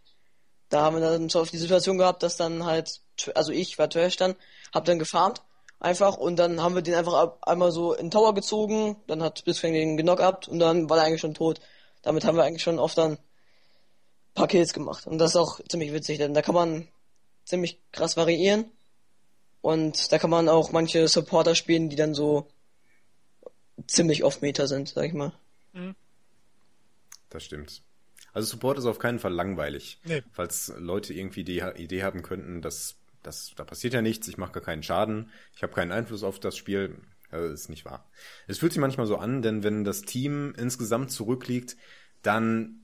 Da haben wir dann so oft die Situation gehabt, dass dann halt, also ich war Trash dann, hab dann gefarmt einfach und dann haben wir den einfach ab, einmal so in den Tower gezogen, dann hat Blitzcrank den genockt und dann war er eigentlich schon tot. Damit haben wir eigentlich schon oft dann paar Kills gemacht. Und das ist auch ziemlich witzig, denn da kann man ziemlich krass variieren. Und da kann man auch manche Supporter spielen, die dann so ziemlich off Meter sind, sag ich mal. Das stimmt. Also Support ist auf keinen Fall langweilig. Nee. Falls Leute irgendwie die Idee haben könnten, dass, dass da passiert ja nichts, ich mache gar keinen Schaden, ich habe keinen Einfluss auf das Spiel, das ist nicht wahr. Es fühlt sich manchmal so an, denn wenn das Team insgesamt zurückliegt, dann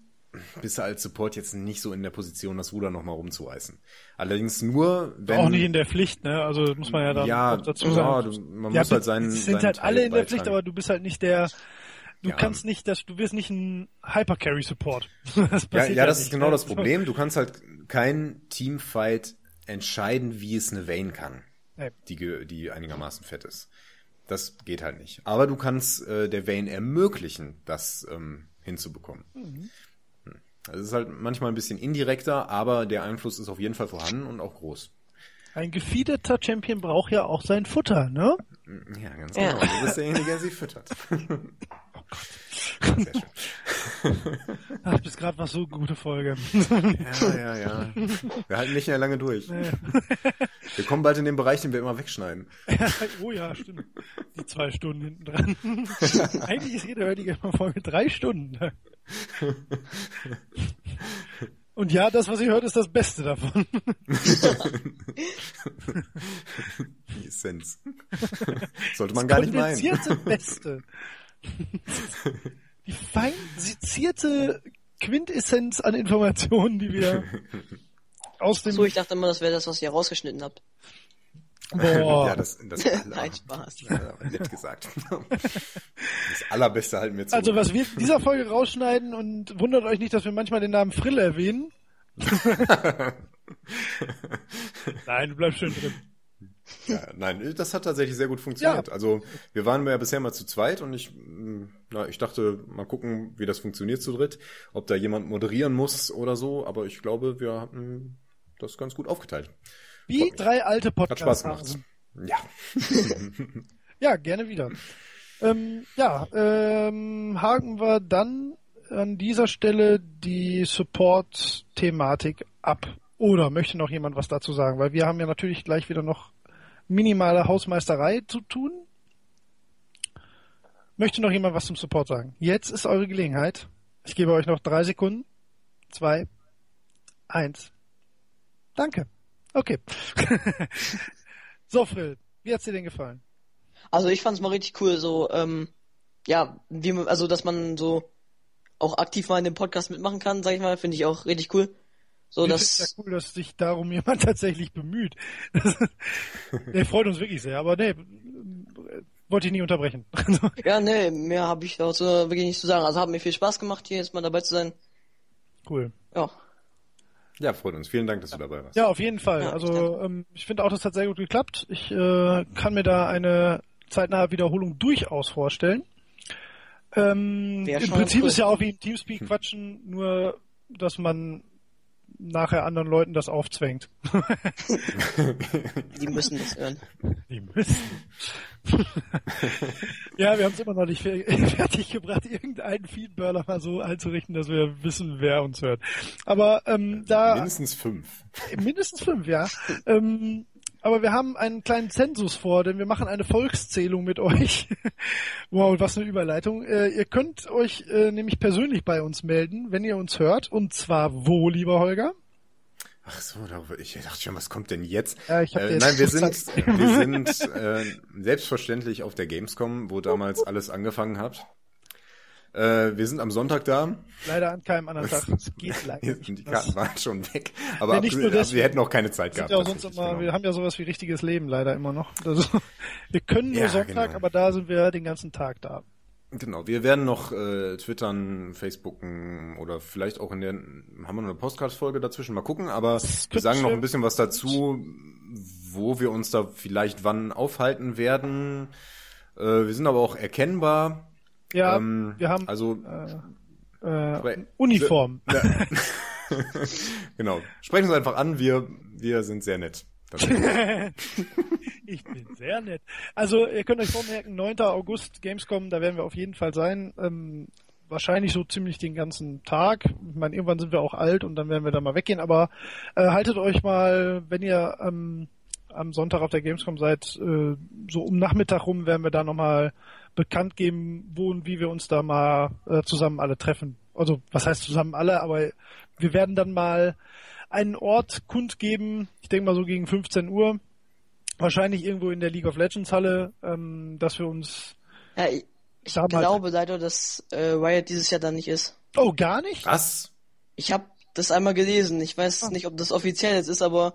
bist du als Support jetzt nicht so in der Position, das Ruder nochmal rumzureißen. Allerdings nur, wenn... auch nicht in der Pflicht, ne? Also muss man ja dann ja, dazu ja, sagen. du, man Ja, muss halt seinen es sind seinen halt Teil alle in der. Pflicht, aber du bist halt nicht der. Du Ja. kannst nicht, das, du wirst nicht ein Hypercarry Support. Das Ja, ja, das nicht, ist genau ne? das Problem. Du kannst halt kein Teamfight entscheiden, wie es eine Vayne kann, Nee. die, die einigermaßen fett ist. Das geht halt nicht. Aber du kannst äh, der Vayne ermöglichen, das ähm, hinzubekommen. Mhm. Hm. Das ist halt manchmal ein bisschen indirekter, aber der Einfluss ist auf jeden Fall vorhanden und auch groß. Ein gefiederter Champion braucht ja auch sein Futter, ne? Ja, ganz Ja. genau. Du bist derjenige, der sie füttert. Sehr schön. Ach, bis gerade war so eine gute Folge. Ja, ja, ja. Wir halten nicht mehr lange durch. Wir kommen bald in den Bereich, den wir immer wegschneiden. oh ja, stimmt. Die zwei Stunden hinten dran. Eigentlich ist jede heutige Folge drei Stunden. lang. Und ja, das, was ihr hört, ist das Beste davon. Die Essenz. Sollte man gar nicht meinen. kondensierte Beste. Die fein sezierte Quintessenz an Informationen, die wir aus dem... So, ich dachte immer, das wäre das, was ihr rausgeschnitten habt. Boah. Ja, das, das aller, Nein, Spaß. Nett gesagt. Das Allerbeste halten wir zu. Also was wir in dieser Folge rausschneiden und wundert euch nicht, dass wir manchmal den Namen Frill erwähnen. Nein, du bleibst schön drin. Ja, nein, das hat tatsächlich sehr gut funktioniert. Ja. Also wir waren ja bisher mal zu zweit und ich, mh, na, ich dachte, mal gucken, wie das funktioniert zu dritt, ob da jemand moderieren muss oder so, aber ich glaube, wir hatten das ganz gut aufgeteilt. Wie drei alte Hat Spaß Podcasts. gemacht. Ja. Ja, gerne wieder. Ähm, ja, ähm, haken wir dann an dieser Stelle die Support-Thematik ab. Oder möchte noch jemand was dazu sagen? Weil wir haben ja natürlich gleich wieder noch minimale Hausmeisterei zu tun. Möchte noch jemand was zum Support sagen? Jetzt ist eure Gelegenheit. Ich gebe euch noch drei Sekunden. Zwei. Eins. Danke. Okay. so, Frill, wie hat's dir denn gefallen? Also ich fand's mal richtig cool, so, ähm, ja, wie also dass man so auch aktiv mal in dem Podcast mitmachen kann, sag ich mal, finde ich auch richtig cool. So, Ich dass, find's ja cool, dass sich darum jemand tatsächlich bemüht. Der freut uns wirklich sehr, aber nee, wollte ich nie unterbrechen. ja, nee, mehr habe ich dazu wirklich nicht zu sagen. Also hat mir viel Spaß gemacht, hier jetzt mal dabei zu sein. cool. Ja. Ja, freut uns. Vielen Dank, dass du dabei warst. Ja, auf jeden Fall. Ja, also ähm, ich finde auch, das hat sehr gut geklappt. Ich äh, kann mir da eine zeitnahe Wiederholung durchaus vorstellen. Ähm, Im Prinzip ist ja auch wie im Teamspeak quatschen, nur dass man nachher anderen Leuten das aufzwängt. Die müssen das hören. Die müssen. ja, wir haben es immer noch nicht fer fertig gebracht, irgendeinen Feedburner mal so einzurichten, dass wir wissen, wer uns hört. Aber ähm, da Mindestens fünf. mindestens fünf, ja. ähm, aber wir haben einen kleinen Zensus vor, denn wir machen eine Volkszählung mit euch. wow, was eine Überleitung. Äh, ihr könnt euch äh, nämlich persönlich bei uns melden, wenn ihr uns hört. Und zwar wo, lieber Holger? Ach so, ich dachte schon, was kommt denn jetzt? Ja, äh, jetzt nein, wir sind, wir sind äh, selbstverständlich auf der Gamescom, wo damals alles angefangen hat. Äh, wir sind am Sonntag da. Leider an keinem anderen Tag. Es geht leider Die nicht. Karten Das- waren schon weg. Aber nicht ab- aber deswegen. wir hätten auch keine Zeit gehabt. ja das immer, genau. wir haben ja sowas wie richtiges Leben leider immer noch. Also, wir können nur Ja, Sonntag, genau. aber da sind wir den ganzen Tag da. Genau, wir werden noch äh, twittern, facebooken oder vielleicht auch in der, haben wir noch eine Postcard-Folge dazwischen, mal gucken, aber wir sagen noch ein bisschen was dazu, wo wir uns da vielleicht wann aufhalten werden. Äh, wir sind aber auch erkennbar. Ja, ähm, wir haben Also, äh, aber- Uniform. genau. Sprechen uns einfach an, wir, wir sind sehr nett. Ich bin sehr nett. Also, ihr könnt euch vormerken, 9. August Gamescom, da werden wir auf jeden Fall sein. Ähm, wahrscheinlich so ziemlich den ganzen Tag. Ich meine, irgendwann sind wir auch alt und dann werden wir da mal weggehen. Aber äh, haltet euch mal, wenn ihr ähm, am Sonntag auf der Gamescom seid, äh, so um Nachmittag rum werden wir da nochmal bekannt geben, wo und wie wir uns da mal äh, zusammen alle treffen. Also, was heißt zusammen alle, aber wir werden dann mal einen Ort kundgeben, ich denke mal so gegen 15 Uhr, wahrscheinlich irgendwo in der League of Legends Halle, ähm, dass wir uns. Ja, ich, ich Damals- glaube leider, dass äh, Riot dieses Jahr da nicht ist. Oh, gar nicht? Was? Ich habe das einmal gelesen. Ich weiß Ah. nicht, ob das offiziell jetzt ist, aber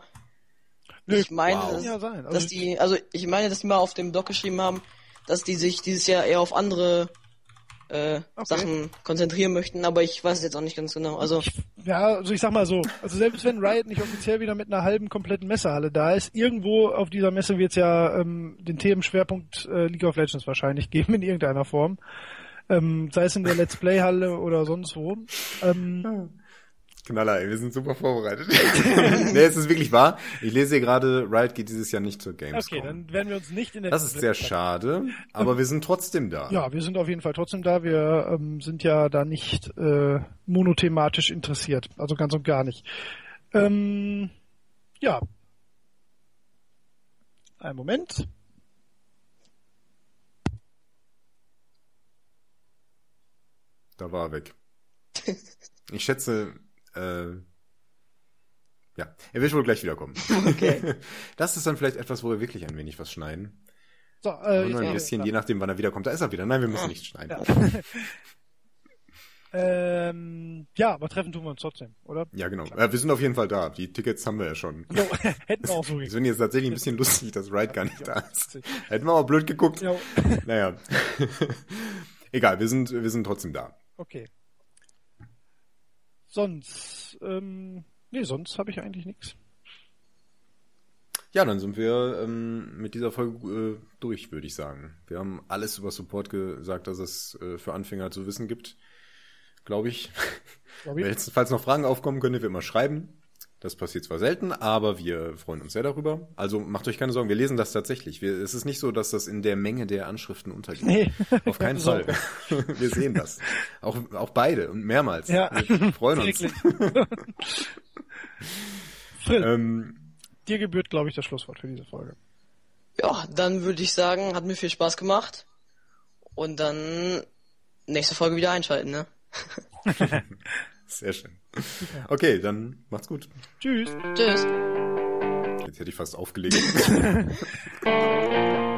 Nö, ich meine, wow. dass, Ja, sein. Also- dass die, also ich meine, dass die mal auf dem Blog geschrieben haben, dass die sich dieses Jahr eher auf andere äh, Okay. Sachen konzentrieren möchten, aber ich weiß es jetzt auch nicht ganz genau. Also Ja, also ich sag mal so, also selbst wenn Riot nicht offiziell wieder mit einer halben kompletten Messehalle da ist, irgendwo auf dieser Messe wird es ja ähm, den Themenschwerpunkt äh, League of Legends wahrscheinlich geben in irgendeiner Form. Ähm, sei es in der Let's Play Halle oder sonst wo. Ähm, Knaller, ey, wir sind super vorbereitet. nee, es ist wirklich wahr. Ich lese hier gerade, Riot geht dieses Jahr nicht zur Gamescom. okay, dann werden wir uns nicht in der das ist sehr schade, aber wir sind trotzdem da. Ja, wir sind auf jeden Fall trotzdem da. Wir ähm, sind ja da nicht äh, monothematisch interessiert. Also ganz und gar nicht. Ähm, ja. Einen Moment. Da war er weg. Ich schätze, äh, ja, er wird wohl gleich wiederkommen. Okay. Das ist dann vielleicht etwas, wo wir wirklich ein wenig was schneiden. So, äh, Nur ein bisschen, je nachdem, wann er wiederkommt. Da ist er wieder. Nein, wir müssen nicht schneiden. Ja. ähm, ja, aber treffen tun wir uns trotzdem, oder? Ja, genau. Äh, wir sind auf jeden Fall da. Die Tickets haben wir ja schon. Jo, hätten wir auch so gekriegt. finde jetzt tatsächlich ein bisschen lustig, dass Ride gar nicht da ist. Hätten wir auch blöd geguckt. Jo, Naja. Egal, wir sind, wir sind trotzdem da. okay. Sonst, ähm, nee, sonst habe ich eigentlich nichts. Ja, dann sind wir ähm, mit dieser Folge äh, durch, würde ich sagen. Wir haben alles über Support gesagt, dass es äh, für Anfänger zu wissen gibt. Glaube ich. Glaub ich. Falls falls noch Fragen aufkommen, könnt ihr wie immer schreiben. Das passiert zwar selten, aber wir freuen uns sehr darüber. Also macht euch keine Sorgen, wir lesen das tatsächlich. Wir, es ist nicht so, dass das in der Menge der Anschriften untergeht. Nee. Auf keinen Keine Fall. Wir sehen das. Auch, auch beide und mehrmals. Ja. Wir freuen uns. Frill, Ähm, dir gebührt, glaube ich, das Schlusswort für diese Folge. ja, dann würde ich sagen, hat mir viel Spaß gemacht. Und dann nächste Folge wieder einschalten, ne? sehr schön. Okay, dann macht's gut. Tschüss. Tschüss. Jetzt hätte ich fast aufgelegt.